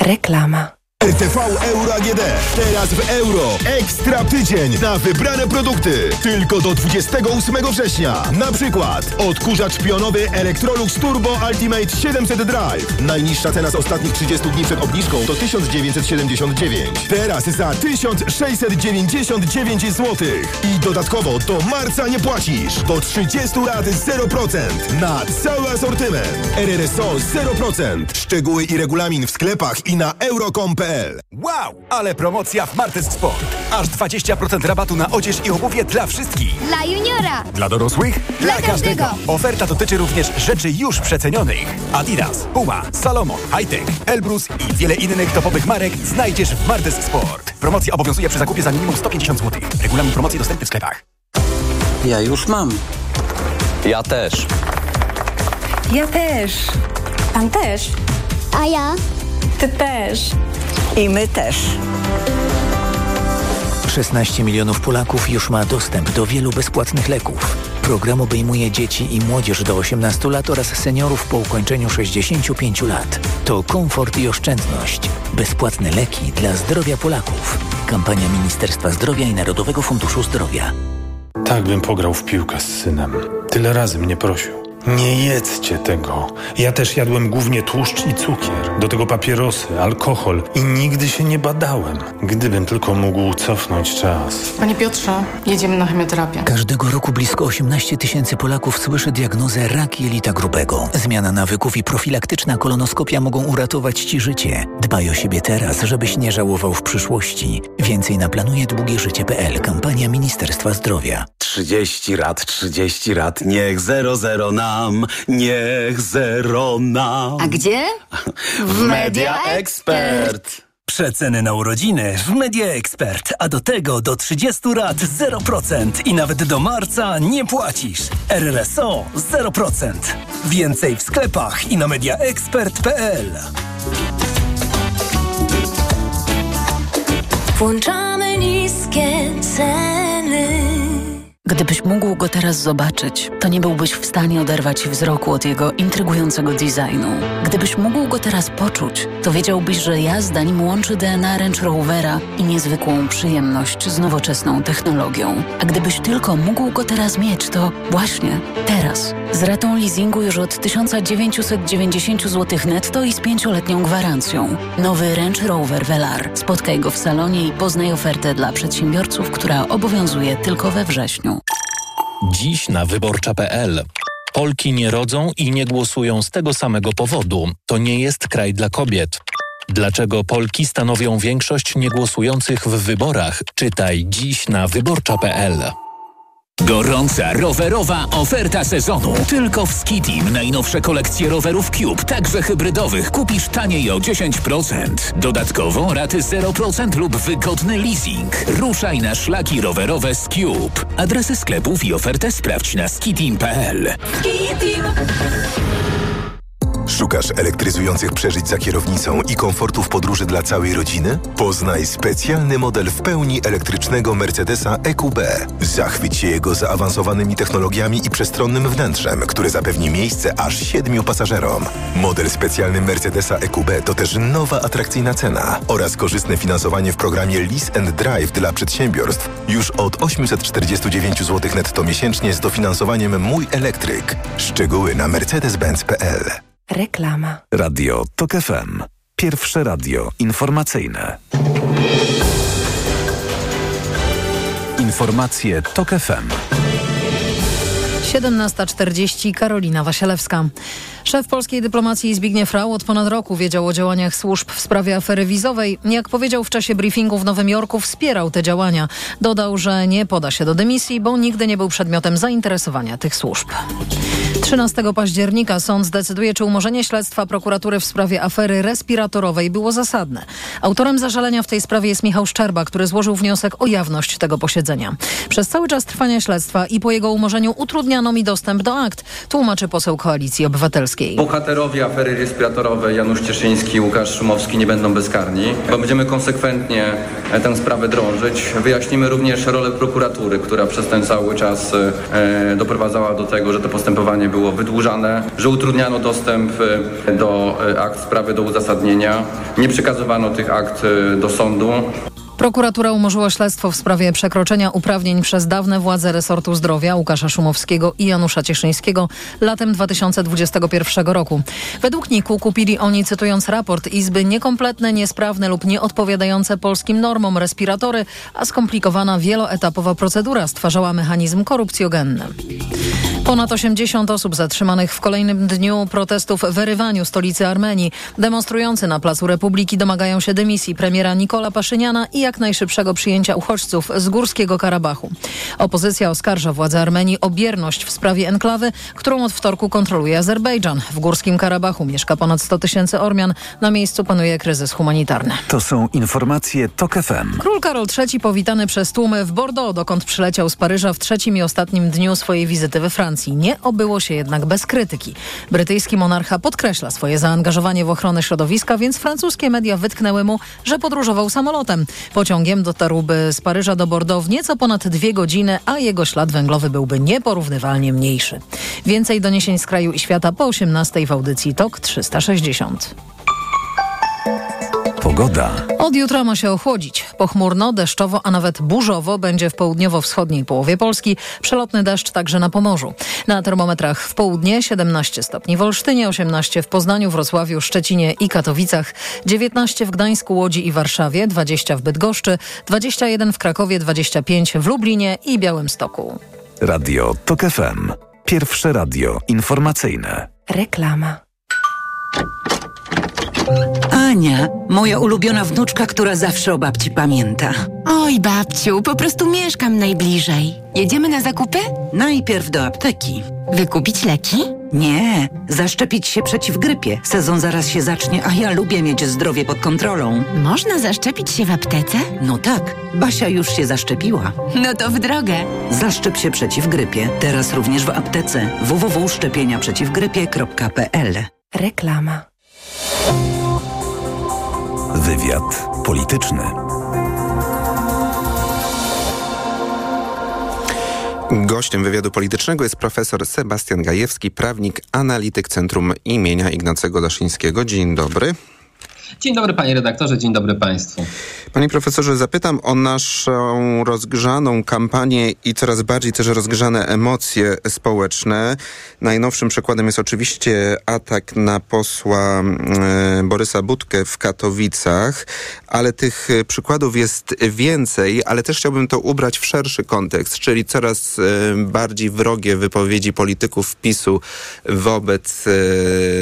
Reklama. RTV Euro AGD. Teraz w euro. Ekstra tydzień na wybrane produkty. Tylko do 28 września. Na przykład odkurzacz pionowy Electrolux Turbo Ultimate 700 Drive. Najniższa cena z ostatnich 30 dni przed obniżką to 1979. Teraz za 1699 zł. I dodatkowo do marca nie płacisz. Do 30 lat 0% na cały asortyment. RRSO 0%. Szczegóły i regulamin w sklepach i na euro.com.pl Wow! Ale promocja w Martes Sport. Aż 20% rabatu na odzież i obuwie dla wszystkich. Dla juniora! Dla dorosłych? Dla każdego. Oferta dotyczy również rzeczy już przecenionych. Adidas, Puma, Salomon, Hightech, Elbrus i wiele innych topowych marek znajdziesz w Martes Sport. Promocja obowiązuje przy zakupie za minimum 150 zł. Regulamin promocji dostępny w sklepach. Ja już mam. Ja też. Ja też. Pan też. A ja? Ty też. I my też. 16 milionów Polaków już ma dostęp do wielu bezpłatnych leków. Program obejmuje dzieci i młodzież do 18 lat oraz seniorów po ukończeniu 65 lat. To komfort i oszczędność. Bezpłatne leki dla zdrowia Polaków. Kampania Ministerstwa Zdrowia i Narodowego Funduszu Zdrowia. Tak bym pograł w piłkę z synem. Tyle razy mnie prosił. Nie jedzcie tego. Ja też jadłem głównie tłuszcz i cukier, do tego papierosy, alkohol i nigdy się nie badałem. Gdybym tylko mógł cofnąć czas. Panie Piotrze, jedziemy na chemioterapię. Każdego roku blisko 18 tysięcy Polaków słyszy diagnozę rak jelita grubego. Zmiana nawyków i profilaktyczna kolonoskopia mogą uratować Ci życie. Dbaj o siebie teraz, żebyś nie żałował w przyszłości. Więcej na planujedługieżycie.pl. Kampania Ministerstwa Zdrowia. 30 lat, 30 lat, niech zero zero nam, niech zero nam. A gdzie? W Media Expert. Przeceny na urodziny w Media Expert, a do tego do 30 lat 0% i nawet do marca nie płacisz. RRSO 0%. Więcej w sklepach i na mediaexpert.pl. Włączamy niskie ceny. Gdybyś mógł go teraz zobaczyć, to nie byłbyś w stanie oderwać wzroku od jego intrygującego designu. Gdybyś mógł go teraz poczuć, to wiedziałbyś, że jazda nim łączy DNA Range Rovera i niezwykłą przyjemność z nowoczesną technologią. A gdybyś tylko mógł go teraz mieć, to właśnie teraz. Z ratą leasingu już od 1990 zł netto i z pięcioletnią gwarancją. Nowy Range Rover Velar. Spotkaj go w salonie i poznaj ofertę dla przedsiębiorców, która obowiązuje tylko we wrześniu. Dziś na wyborcza.pl. Polki nie rodzą i nie głosują z tego samego powodu. To nie jest kraj dla kobiet. Dlaczego Polki stanowią większość niegłosujących w wyborach? Czytaj dziś na wyborcza.pl. Gorąca rowerowa oferta sezonu. Tylko w Skitim najnowsze kolekcje rowerów Cube, także hybrydowych, kupisz taniej o 10%. Dodatkowo raty 0% lub wygodny leasing. Ruszaj na szlaki rowerowe z Cube. Adresy sklepów i ofertę sprawdź na skitim.pl. Szukasz elektryzujących przeżyć za kierownicą i komfortów podróży dla całej rodziny? Poznaj specjalny model w pełni elektrycznego Mercedesa EQB. Zachwyć się jego zaawansowanymi technologiami i przestronnym wnętrzem, które zapewni miejsce aż siedmiu pasażerom. Model specjalny Mercedesa EQB to też nowa atrakcyjna cena oraz korzystne finansowanie w programie Lease and Drive dla przedsiębiorstw już od 849 zł netto miesięcznie z dofinansowaniem Mój Elektryk. Szczegóły na mercedes-benz.pl Reklama. Radio TOK FM. Pierwsze radio informacyjne. Informacje TOK FM. 17.40 Karolina Wasielewska. Szef polskiej dyplomacji Zbigniew Rau od ponad roku wiedział o działaniach służb w sprawie afery wizowej. Jak powiedział w czasie briefingu w Nowym Jorku, wspierał te działania. Dodał, że nie poda się do dymisji, bo nigdy nie był przedmiotem zainteresowania tych służb. 13 października sąd zdecyduje, czy umorzenie śledztwa prokuratury w sprawie afery respiratorowej było zasadne. Autorem zażalenia w tej sprawie jest Michał Szczerba, który złożył wniosek o jawność tego posiedzenia. Przez cały czas trwania śledztwa i po jego umorzeniu utrudniano mi dostęp do akt, tłumaczy poseł Koalicji Obywatelskiej. Bohaterowie afery respiratorowej Janusz Cieszyński i Łukasz Szumowski nie będą bezkarni, bo będziemy konsekwentnie e, tę sprawę drążyć. Wyjaśnimy również rolę prokuratury, która przez ten cały czas e, doprowadzała do tego, że to postępowanie było wydłużane, że utrudniano dostęp e, do akt sprawy, do uzasadnienia. Nie przekazywano tych akt do sądu. Prokuratura umorzyła śledztwo w sprawie przekroczenia uprawnień przez dawne władze resortu zdrowia Łukasza Szumowskiego i Janusza Cieszyńskiego latem 2021 roku. Według NIK-u kupili oni, cytując raport Izby, niekompletne, niesprawne lub nieodpowiadające polskim normom respiratory, a skomplikowana wieloetapowa procedura stwarzała mechanizm korupcjogenny. Ponad 80 osób zatrzymanych w kolejnym dniu protestów w Erywaniu, stolicy Armenii. Demonstrujący na Placu Republiki domagają się dymisji premiera Nikola Paszyniana i jak najszybszego przyjęcia uchodźców z Górskiego Karabachu. Opozycja oskarża władze Armenii o bierność w sprawie enklawy, którą od wtorku kontroluje Azerbejdżan. W Górskim Karabachu mieszka ponad 100 tysięcy Ormian. Na miejscu panuje kryzys humanitarny. To są informacje TOK FM. Król Karol III powitany przez tłumy w Bordeaux, dokąd przyleciał z Paryża w trzecim i ostatnim dniu swojej wizyty we Francji. Nie obyło się jednak bez krytyki. Brytyjski monarcha podkreśla swoje zaangażowanie w ochronę środowiska, więc francuskie media wytknęły mu, że podróżował samolotem. Pociągiem dotarłby z Paryża do Bordeaux w nieco ponad dwie godziny, a jego ślad węglowy byłby nieporównywalnie mniejszy. Więcej doniesień z kraju i świata po 18 w audycji TOK 360. Pogoda. Od jutra ma się ochłodzić. Pochmurno, deszczowo, a nawet burzowo będzie w południowo-wschodniej połowie Polski. Przelotny deszcz także na Pomorzu. Na termometrach w południe 17 stopni w Olsztynie, 18 w Poznaniu, Wrocławiu, Szczecinie i Katowicach, 19 w Gdańsku, Łodzi i Warszawie, 20 w Bydgoszczy, 21 w Krakowie, 25 w Lublinie i Białymstoku. Radio TOK FM. Pierwsze radio informacyjne. Reklama. Ania, moja ulubiona wnuczka, która zawsze o babci pamięta. Oj, babciu, po prostu mieszkam najbliżej. Jedziemy na zakupy? Najpierw do apteki. Wykupić leki? Nie, zaszczepić się przeciw grypie. Sezon zaraz się zacznie, a ja lubię mieć zdrowie pod kontrolą. Można zaszczepić się w aptece? No tak, Basia już się zaszczepiła. No to w drogę. Zaszczep się przeciw grypie. Teraz również w aptece. www.szczepieniaprzeciwgrypie.pl Reklama. Wywiad polityczny. Gościem wywiadu politycznego jest profesor Sebastian Gajewski, prawnik, analityk Centrum imienia Ignacego Daszyńskiego. Dzień dobry. Dzień dobry panie redaktorze, dzień dobry państwu. Panie profesorze, zapytam o naszą rozgrzaną kampanię i coraz bardziej też rozgrzane emocje społeczne. Najnowszym przykładem jest oczywiście atak na posła e, Borysa Budkę w Katowicach, ale tych przykładów jest więcej, ale też chciałbym to ubrać w szerszy kontekst, czyli coraz e, bardziej wrogie wypowiedzi polityków PiSu wobec e,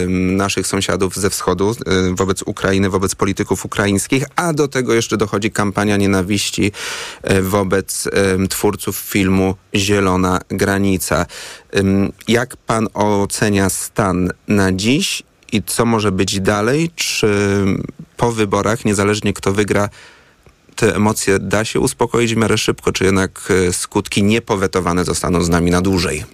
naszych sąsiadów ze wschodu, wobec Ukrainy, wobec polityków ukraińskich, a do tego jeszcze dochodzi kampania nienawiści e, wobec twórców filmu Zielona Granica. Jak pan ocenia stan na dziś i co może być dalej? Czy po wyborach, niezależnie kto wygra, te emocje da się uspokoić w miarę szybko, czy jednak e, skutki niepowetowane zostaną z nami na dłużej?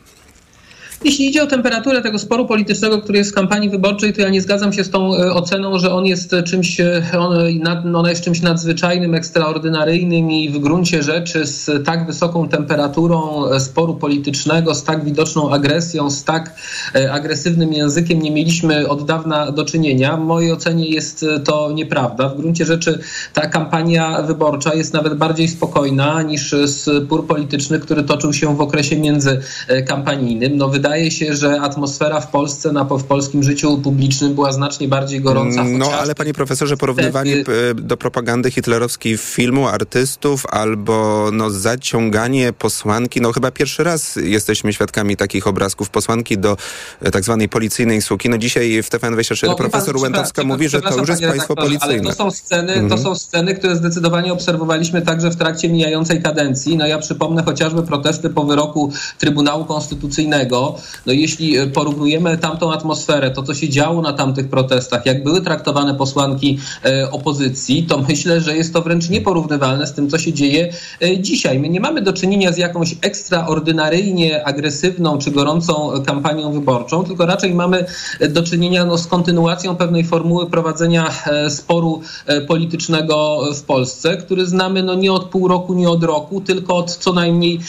Jeśli idzie o temperaturę tego sporu politycznego, który jest w kampanii wyborczej, to ja nie zgadzam się z tą e, oceną, że on jest czymś, e, on, ona jest czymś nadzwyczajnym, ekstraordynaryjnym i w gruncie rzeczy z tak wysoką temperaturą e, sporu politycznego, z tak widoczną agresją, z tak e, agresywnym językiem nie mieliśmy od dawna do czynienia. W mojej ocenie jest e, to nieprawda. W gruncie rzeczy ta kampania wyborcza jest nawet bardziej spokojna niż spór polityczny, który toczył się w okresie międzykampanijnym. No wydaje się, że atmosfera w Polsce, na, w polskim życiu publicznym była znacznie bardziej gorąca. No, chociażby ale panie profesorze, porównywanie wtedy- e, do propagandy hitlerowskiej filmu, artystów albo no, zaciąganie posłanki, no chyba pierwszy raz jesteśmy świadkami takich obrazków posłanki do e, tak zwanej policyjnej suki. No dzisiaj w TVN24 No, profesor pan- Łętowska mówi, że to już jest państwo policyjne. Ale to są sceny, to Mhm. są sceny, które zdecydowanie obserwowaliśmy także w trakcie mijającej kadencji. No ja przypomnę chociażby protesty po wyroku Trybunału Konstytucyjnego, no, jeśli e, porównujemy tamtą atmosferę, to co się działo na tamtych protestach, jak były traktowane posłanki e, opozycji, to myślę, że jest to wręcz nieporównywalne z tym, co się dzieje e, dzisiaj. My nie mamy do czynienia z jakąś ekstraordynaryjnie agresywną czy gorącą kampanią wyborczą, tylko raczej mamy do czynienia no, z kontynuacją pewnej formuły prowadzenia sporu politycznego w Polsce, który znamy no, nie od pół roku, nie od roku, tylko od co najmniej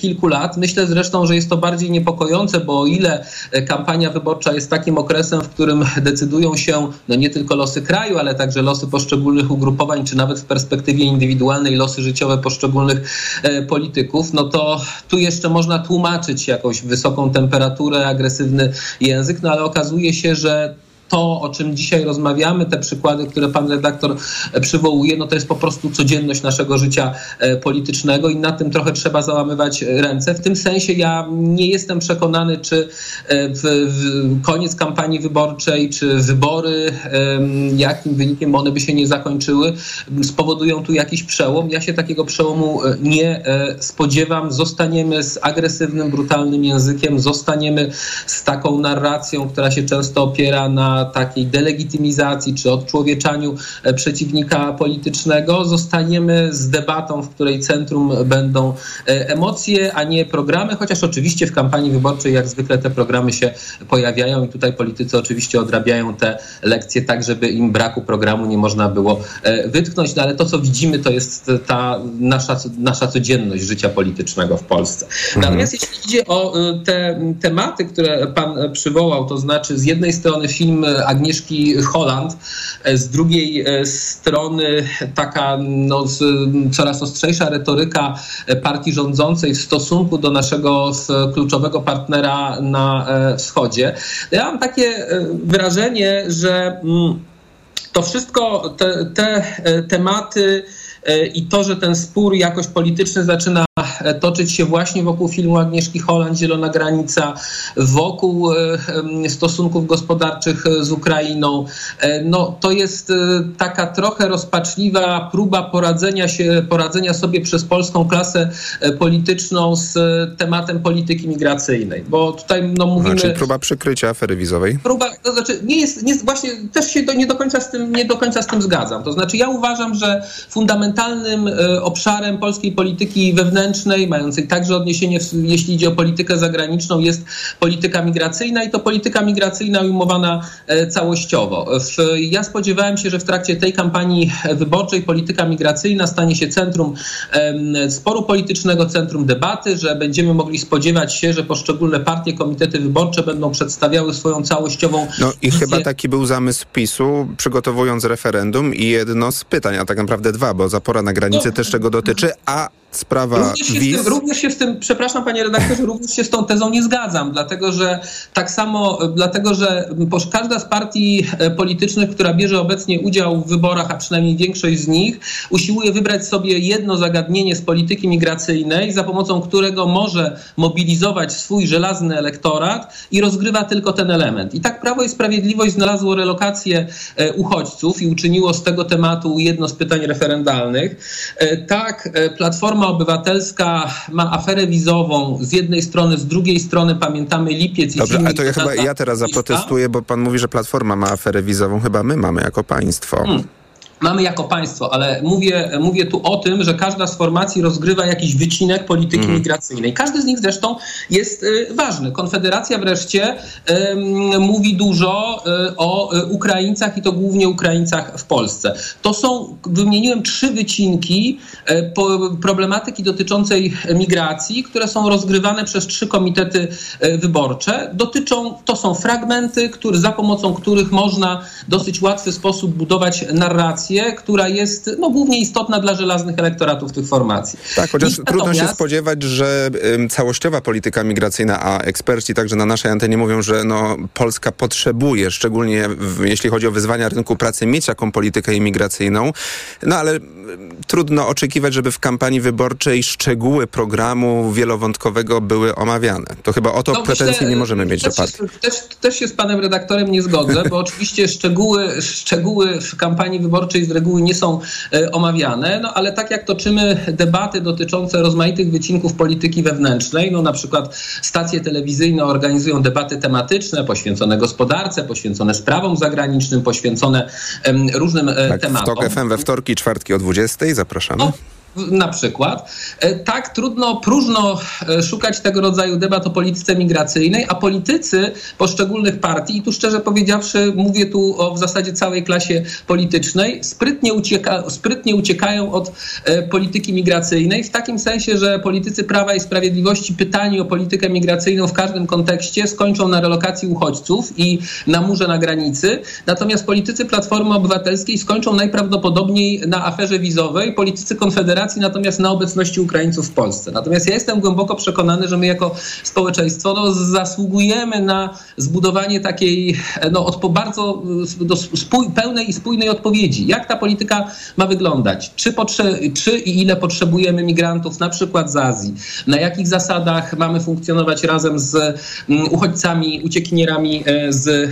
kilku lat. Myślę zresztą, że jest to bardziej niepokojące, bo o ile kampania wyborcza jest takim okresem, w którym decydują się no, nie tylko losy kraju, ale także losy poszczególnych ugrupowań, czy nawet w perspektywie indywidualnej losy życiowe poszczególnych polityków, no to tu jeszcze można tłumaczyć jakąś wysoką temperaturę, agresywny język, no ale okazuje się, że to, o czym dzisiaj rozmawiamy, te przykłady, które pan redaktor przywołuje, no to jest po prostu codzienność naszego życia e, politycznego i na tym trochę trzeba załamywać ręce. W tym sensie ja nie jestem przekonany, czy e, w, w koniec kampanii wyborczej, czy wybory, jakim wynikiem one by się nie zakończyły, spowodują tu jakiś przełom. Ja się takiego przełomu e, nie spodziewam. Zostaniemy z agresywnym, brutalnym językiem, zostaniemy z taką narracją, która się często opiera na takiej delegitymizacji czy odczłowieczaniu e, przeciwnika politycznego, zostaniemy z debatą, w której centrum będą e, emocje, a nie programy, chociaż oczywiście w kampanii wyborczej jak zwykle te programy się pojawiają i tutaj politycy oczywiście odrabiają te lekcje tak, żeby im braku programu nie można było e, wytknąć, no ale to co widzimy to jest ta nasza, nasza codzienność życia politycznego w Polsce. Mhm. Natomiast jeśli idzie o te tematy, które pan przywołał, to znaczy z jednej strony film Agnieszki Holland. Z drugiej e, strony taka no, coraz ostrzejsza retoryka partii rządzącej w stosunku do naszego kluczowego partnera na e, wschodzie. Ja mam takie e, wrażenie, że mm, to wszystko, te, te tematy i to, że ten spór jakoś polityczny zaczyna toczyć się właśnie wokół filmu Agnieszki Holland, Zielona Granica, wokół e, stosunków gospodarczych z Ukrainą. E, no, to jest e, taka trochę rozpaczliwa próba poradzenia się, poradzenia sobie przez polską klasę polityczną z tematem polityki migracyjnej, bo tutaj no, mówimy... Znaczy próba przykrycia afery wizowej? Próba, to znaczy nie jest, nie, właśnie też się do, nie, do końca z tym, nie do końca z tym zgadzam. To znaczy ja uważam, że fundamentalnym obszarem polskiej polityki wewnętrznej mającej także odniesienie, jeśli idzie o politykę zagraniczną, jest polityka migracyjna i to polityka migracyjna ujmowana e, całościowo. Ja spodziewałem się, że w trakcie tej kampanii wyborczej polityka migracyjna stanie się centrum sporu politycznego, centrum debaty, że będziemy mogli spodziewać się, że poszczególne partie, komitety wyborcze będą przedstawiały swoją całościową. No i chyba taki był zamysł PiSu, przygotowując referendum i jedno z pytań, a tak naprawdę dwa, bo zapora na granicy no, też czego dotyczy, a sprawa również się, wiz... tym, również się z tym, przepraszam panie redaktorze, również się z tą tezą nie zgadzam, dlatego że tak samo, dlatego że każda z partii e, politycznych, która bierze obecnie udział w wyborach, a przynajmniej większość z nich, usiłuje wybrać sobie jedno zagadnienie z polityki migracyjnej, za pomocą którego może mobilizować swój żelazny elektorat i rozgrywa tylko ten element. I tak Prawo i Sprawiedliwość znalazło relokację e, uchodźców i uczyniło z tego tematu jedno z pytań referendalnych. E, tak Platforma Platforma Obywatelska ma aferę wizową z jednej strony, z drugiej strony pamiętamy lipiec i Dobrze, ale to ja chyba ja teraz zaprotestuję, bo pan mówi, że Platforma ma aferę wizową. Chyba my mamy jako państwo. Hmm mamy jako państwo, ale mówię, mówię tu o tym, że każda z formacji rozgrywa jakiś wycinek polityki mm. migracyjnej. Każdy z nich zresztą jest y, ważny. Konfederacja wreszcie y, mówi dużo y, o Ukraińcach i to głównie Ukraińcach w Polsce. To są, wymieniłem trzy wycinki y, problematyki dotyczącej migracji, które są rozgrywane przez trzy komitety wyborcze. Dotyczą, to są fragmenty, które, za pomocą których można w dosyć łatwy sposób budować narrację która jest no, głównie istotna dla żelaznych elektoratów tych formacji. Tak, chociaż trudno się spodziewać, że ym, całościowa polityka migracyjna, a eksperci także na naszej antenie mówią, że no, Polska potrzebuje, szczególnie w, jeśli chodzi o wyzwania rynku pracy, mieć jaką politykę imigracyjną. No ale trudno oczekiwać, żeby w kampanii wyborczej szczegóły programu wielowątkowego były omawiane. To chyba o to no, pretensji myślę, nie możemy mieć do partii. Też, też się z panem redaktorem nie zgodzę, bo oczywiście szczegóły, szczegóły w kampanii wyborczej wyborczej z reguły nie są omawiane, no ale tak jak toczymy debaty dotyczące rozmaitych wycinków polityki wewnętrznej, no na przykład stacje telewizyjne organizują debaty tematyczne poświęcone gospodarce, poświęcone sprawom zagranicznym, poświęcone różnym tak, tematom. TOK FM we wtorki, czwartki o 20. Zapraszamy. O na przykład. E, tak trudno, próżno e, szukać tego rodzaju debat o polityce migracyjnej, a politycy poszczególnych partii, i tu szczerze powiedziawszy, mówię tu o w zasadzie całej klasie politycznej, sprytnie, ucieka, sprytnie uciekają od e, polityki migracyjnej, w takim sensie, że politycy Prawa i Sprawiedliwości pytani o politykę migracyjną w każdym kontekście skończą na relokacji uchodźców i na murze na granicy, natomiast politycy Platformy Obywatelskiej skończą najprawdopodobniej na aferze wizowej, politycy Konfederacji natomiast na obecności Ukraińców w Polsce. Natomiast ja jestem głęboko przekonany, że my jako społeczeństwo no, zasługujemy na zbudowanie takiej no, odpo- bardzo do spój- pełnej i spójnej odpowiedzi. Jak ta polityka ma wyglądać? Czy, potrze- czy i ile potrzebujemy migrantów na przykład z Azji? Na jakich zasadach mamy funkcjonować razem z um, uchodźcami, uciekinierami e, z e,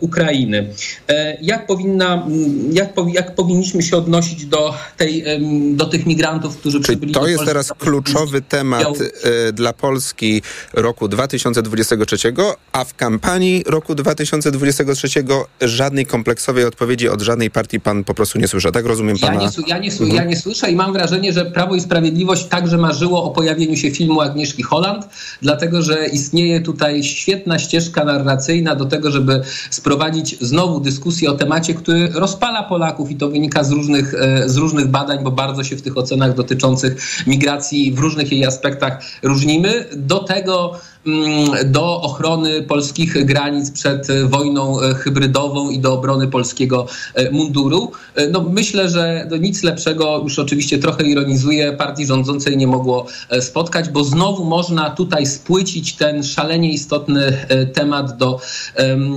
Ukrainy? E, jak, powinna, jak, jak powinniśmy się odnosić do, tej, do tych migrantów? Migrantów, którzy przybyli to jest teraz kluczowy temat y, dla Polski roku 2023, a w kampanii roku 2023 żadnej kompleksowej odpowiedzi od żadnej partii pan po prostu nie słyszy. Tak rozumiem pana? Ja nie, ja nie, mhm. ja nie słyszę i mam wrażenie, że Prawo i Sprawiedliwość także marzyło o pojawieniu się filmu Agnieszki Holland, dlatego że istnieje tutaj świetna ścieżka narracyjna do tego, żeby sprowadzić znowu dyskusję o temacie, który rozpala Polaków i to wynika z różnych, e, z różnych badań, bo bardzo się w tych ocenach ocenach dotyczących migracji w różnych jej aspektach różnimy. Do tego do ochrony polskich granic przed wojną e, hybrydową i do obrony polskiego e, munduru. E, no myślę, że do nic lepszego, już oczywiście trochę ironizuję, partii rządzącej nie mogło spotkać, bo znowu można tutaj spłycić ten szalenie istotny temat do,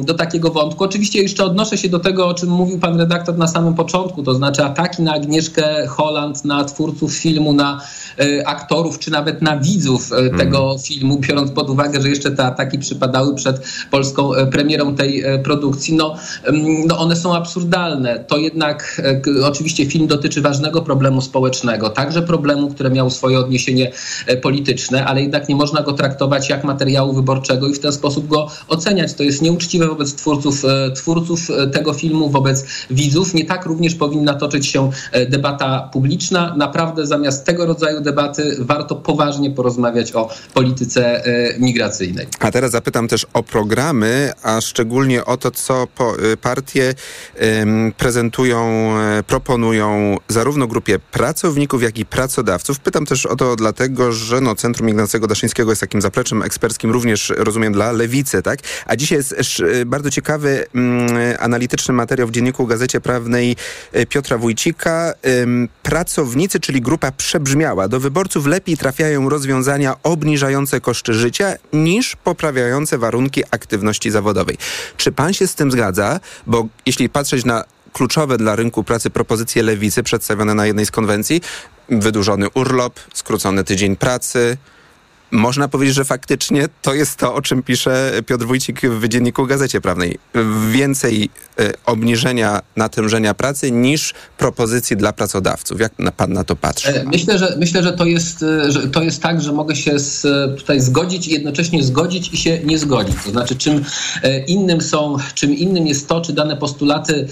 do takiego wątku. Oczywiście jeszcze odnoszę się do tego, o czym mówił pan redaktor na samym początku, to znaczy ataki na Agnieszkę Holland, na twórców filmu, na aktorów, czy nawet na widzów e, tego mm. filmu, biorąc pod uwagę, że jeszcze te ataki przypadały przed polską e, premierą tej produkcji, no, no one są absurdalne. To jednak oczywiście film dotyczy ważnego problemu społecznego, także problemu, które miał swoje odniesienie polityczne, ale jednak nie można go traktować jak materiału wyborczego i w ten sposób go oceniać. To jest nieuczciwe wobec twórców, twórców tego filmu, wobec widzów. Nie tak również powinna toczyć się debata publiczna. Naprawdę zamiast tego rodzaju debaty warto poważnie porozmawiać o polityce e, migracyjnej. A teraz zapytam też o programy, a szczególnie o to, co e, partie prezentują, e, proponują zarówno grupie pracowników, jak i pracodawców. Pytam też o to dlatego, że no, Centrum Ignacego Daszyńskiego jest takim zapleczem eksperckim również, rozumiem, dla lewicy, tak? A dzisiaj jest bardzo ciekawy analityczny materiał w Dzienniku Gazecie Prawnej Piotra Wójcika. Pracownicy, czyli grupa przebrzmiała. Do wyborców lepiej trafiają rozwiązania obniżające koszty życia niż poprawiające warunki aktywności zawodowej. Czy pan się z tym zgadza? Bo jeśli patrzeć na kluczowe dla rynku pracy propozycje lewicy przedstawione na jednej z konwencji, wydłużony urlop, skrócony tydzień pracy, można powiedzieć, że faktycznie to jest to, o czym pisze Piotr Wójcik w Dzienniku Gazecie Prawnej. Więcej y, obniżenia natężenia pracy niż propozycji dla pracodawców. Jak pan na to patrzy? E, myślę, że, myślę, że, to, jest, e, że to jest tak, że mogę się z, tutaj zgodzić i jednocześnie zgodzić i się nie zgodzić. To znaczy, czym e, innym są, czym innym jest to, czy dane postulaty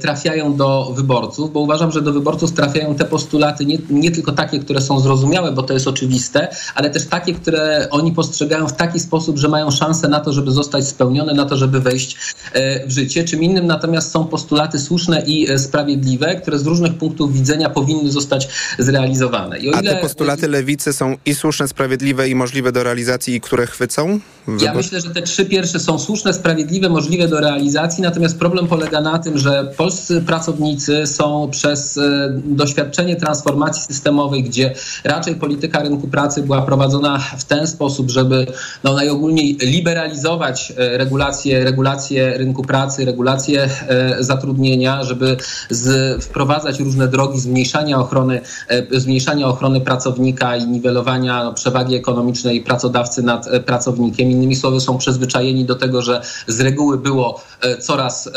trafiają do wyborców, bo uważam, że do wyborców trafiają te postulaty nie, nie tylko takie, które są zrozumiałe, bo to jest oczywiste, ale też takie, takie, które oni postrzegają w taki sposób, że mają szansę na to, żeby zostać spełnione, na to, żeby wejść e, w życie. Czym innym natomiast są postulaty słuszne i e, sprawiedliwe, które z różnych punktów widzenia powinny zostać zrealizowane. Ile... A te postulaty lewicy są i słuszne, sprawiedliwe i możliwe do realizacji i które chwycą? Ja myślę, że te trzy pierwsze są słuszne, sprawiedliwe, możliwe do realizacji, natomiast problem polega na tym, że polscy pracownicy są przez e, doświadczenie transformacji systemowej, gdzie raczej polityka rynku pracy była prowadzona w ten sposób, żeby no, najogólniej liberalizować e, regulacje, regulacje rynku pracy, regulacje e, zatrudnienia, żeby z, wprowadzać różne drogi zmniejszania ochrony, e, zmniejszania ochrony pracownika i niwelowania no, przewagi ekonomicznej pracodawcy nad pracownikiem. Innymi słowy są przyzwyczajeni do tego, że z reguły było coraz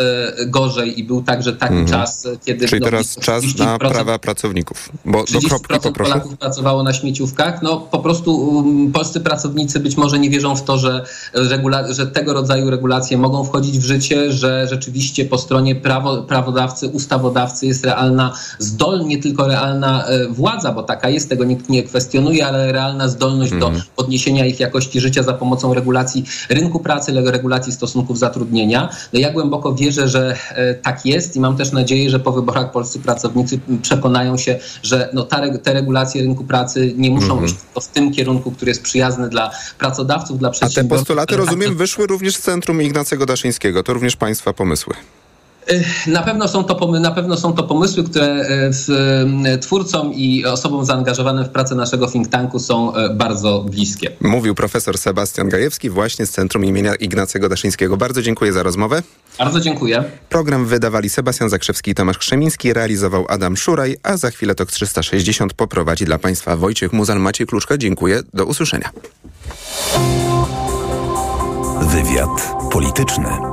gorzej i był także taki Mhm. czas, kiedy... Czyli no, teraz czas na 30% prawa pracowników. Bo do kropki 30% poproszę. Polaków pracowało na śmieciówkach. No po prostu um, polscy pracownicy być może nie wierzą w to, że, regula- że tego rodzaju regulacje mogą wchodzić w życie, że rzeczywiście po stronie prawo, prawodawcy, ustawodawcy jest realna zdolność, nie tylko realna e, władza, bo taka jest, tego nikt nie kwestionuje, ale realna zdolność do podniesienia ich jakości życia za pomocą regulacji rynku pracy, regulacji stosunków zatrudnienia. No ja głęboko wierzę, że e, tak jest i mam też nadzieję, że po wyborach polscy pracownicy przekonają się, że no ta, te regulacje rynku pracy nie muszą Mhm. iść tylko w tym kierunku, który jest przyjazny dla pracodawców, dla A te przedsiębiorców. postulaty, rozumiem, wyszły również z Centrum Ignacego Daszyńskiego. To również Państwa pomysły. Na pewno, są to na pewno są to pomysły, które e, w, e, twórcom i osobom zaangażowanym w pracę naszego think tanku są e, bardzo bliskie. Mówił profesor Sebastian Gajewski właśnie z Centrum imienia Ignacego Daszyńskiego. Bardzo dziękuję za rozmowę. Bardzo dziękuję. Program wydawali Sebastian Zakrzewski i Tomasz Krzemiński, realizował Adam Szuraj, a za chwilę TOK 360 poprowadzi dla Państwa Wojciech Muzal. Maciej Kluczka, dziękuję. Do usłyszenia. Wywiad polityczny.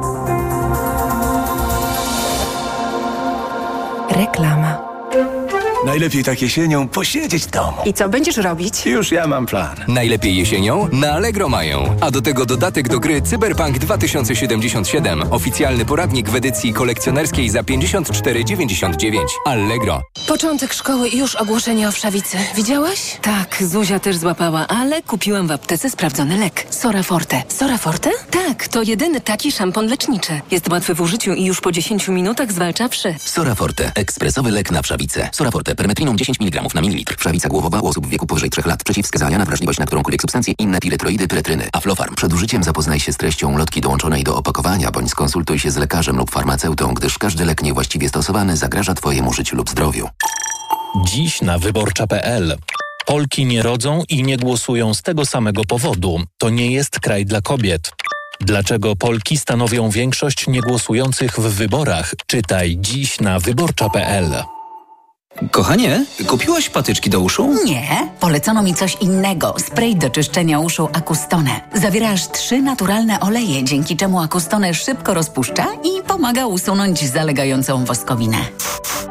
Reklama. Najlepiej tak jesienią posiedzieć w domu. I co będziesz robić? Już ja mam plan. Najlepiej jesienią? Na Allegro mają. A do tego dodatek do gry Cyberpunk 2077. Oficjalny poradnik w edycji kolekcjonerskiej za 54,99. Allegro. Początek szkoły i już ogłoszenie o wszawicy. Widziałaś? Tak, Zuzia też złapała, ale kupiłam w aptece sprawdzony lek. Sora Forte. Sora Forte? Tak, to jedyny taki szampon leczniczy. Jest łatwy w użyciu i już po 10 minutach zwalcza wszy. Soraforte. Ekspresowy lek na wszawicę. Soraforte. Permetriną 10 mg na mililitr. Wszawica głowowa u osób w wieku powyżej 3 lat. Przeciwwskazania na wrażliwość na którąkolwiek substancję. Inne piretroidy, pyretryny. Aflofarm. Przed użyciem zapoznaj się z treścią lotki dołączonej do opakowania, bądź skonsultuj się z lekarzem lub farmaceutą, gdyż każdy lek niewłaściwie stosowany zagraża Twojemu życiu lub zdrowiu. Dziś na wyborcza.pl. Polki nie rodzą i nie głosują z tego samego powodu. To nie jest kraj dla kobiet. Dlaczego Polki stanowią większość niegłosujących w wyborach? Czytaj dziś na wyborcza.pl. Kochanie, kupiłaś patyczki do uszu? Nie, polecono mi coś innego. Spray do czyszczenia uszu Acustone. Zawiera aż trzy naturalne oleje, dzięki czemu Acustone szybko rozpuszcza i pomaga usunąć zalegającą woskowinę.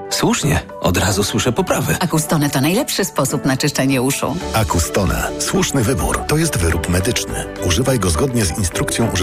Słusznie, od razu słyszę poprawy. Acustone to najlepszy sposób na czyszczenie uszu. Acustone. Słuszny wybór. To jest wyrób medyczny. Używaj go zgodnie z instrukcją używania.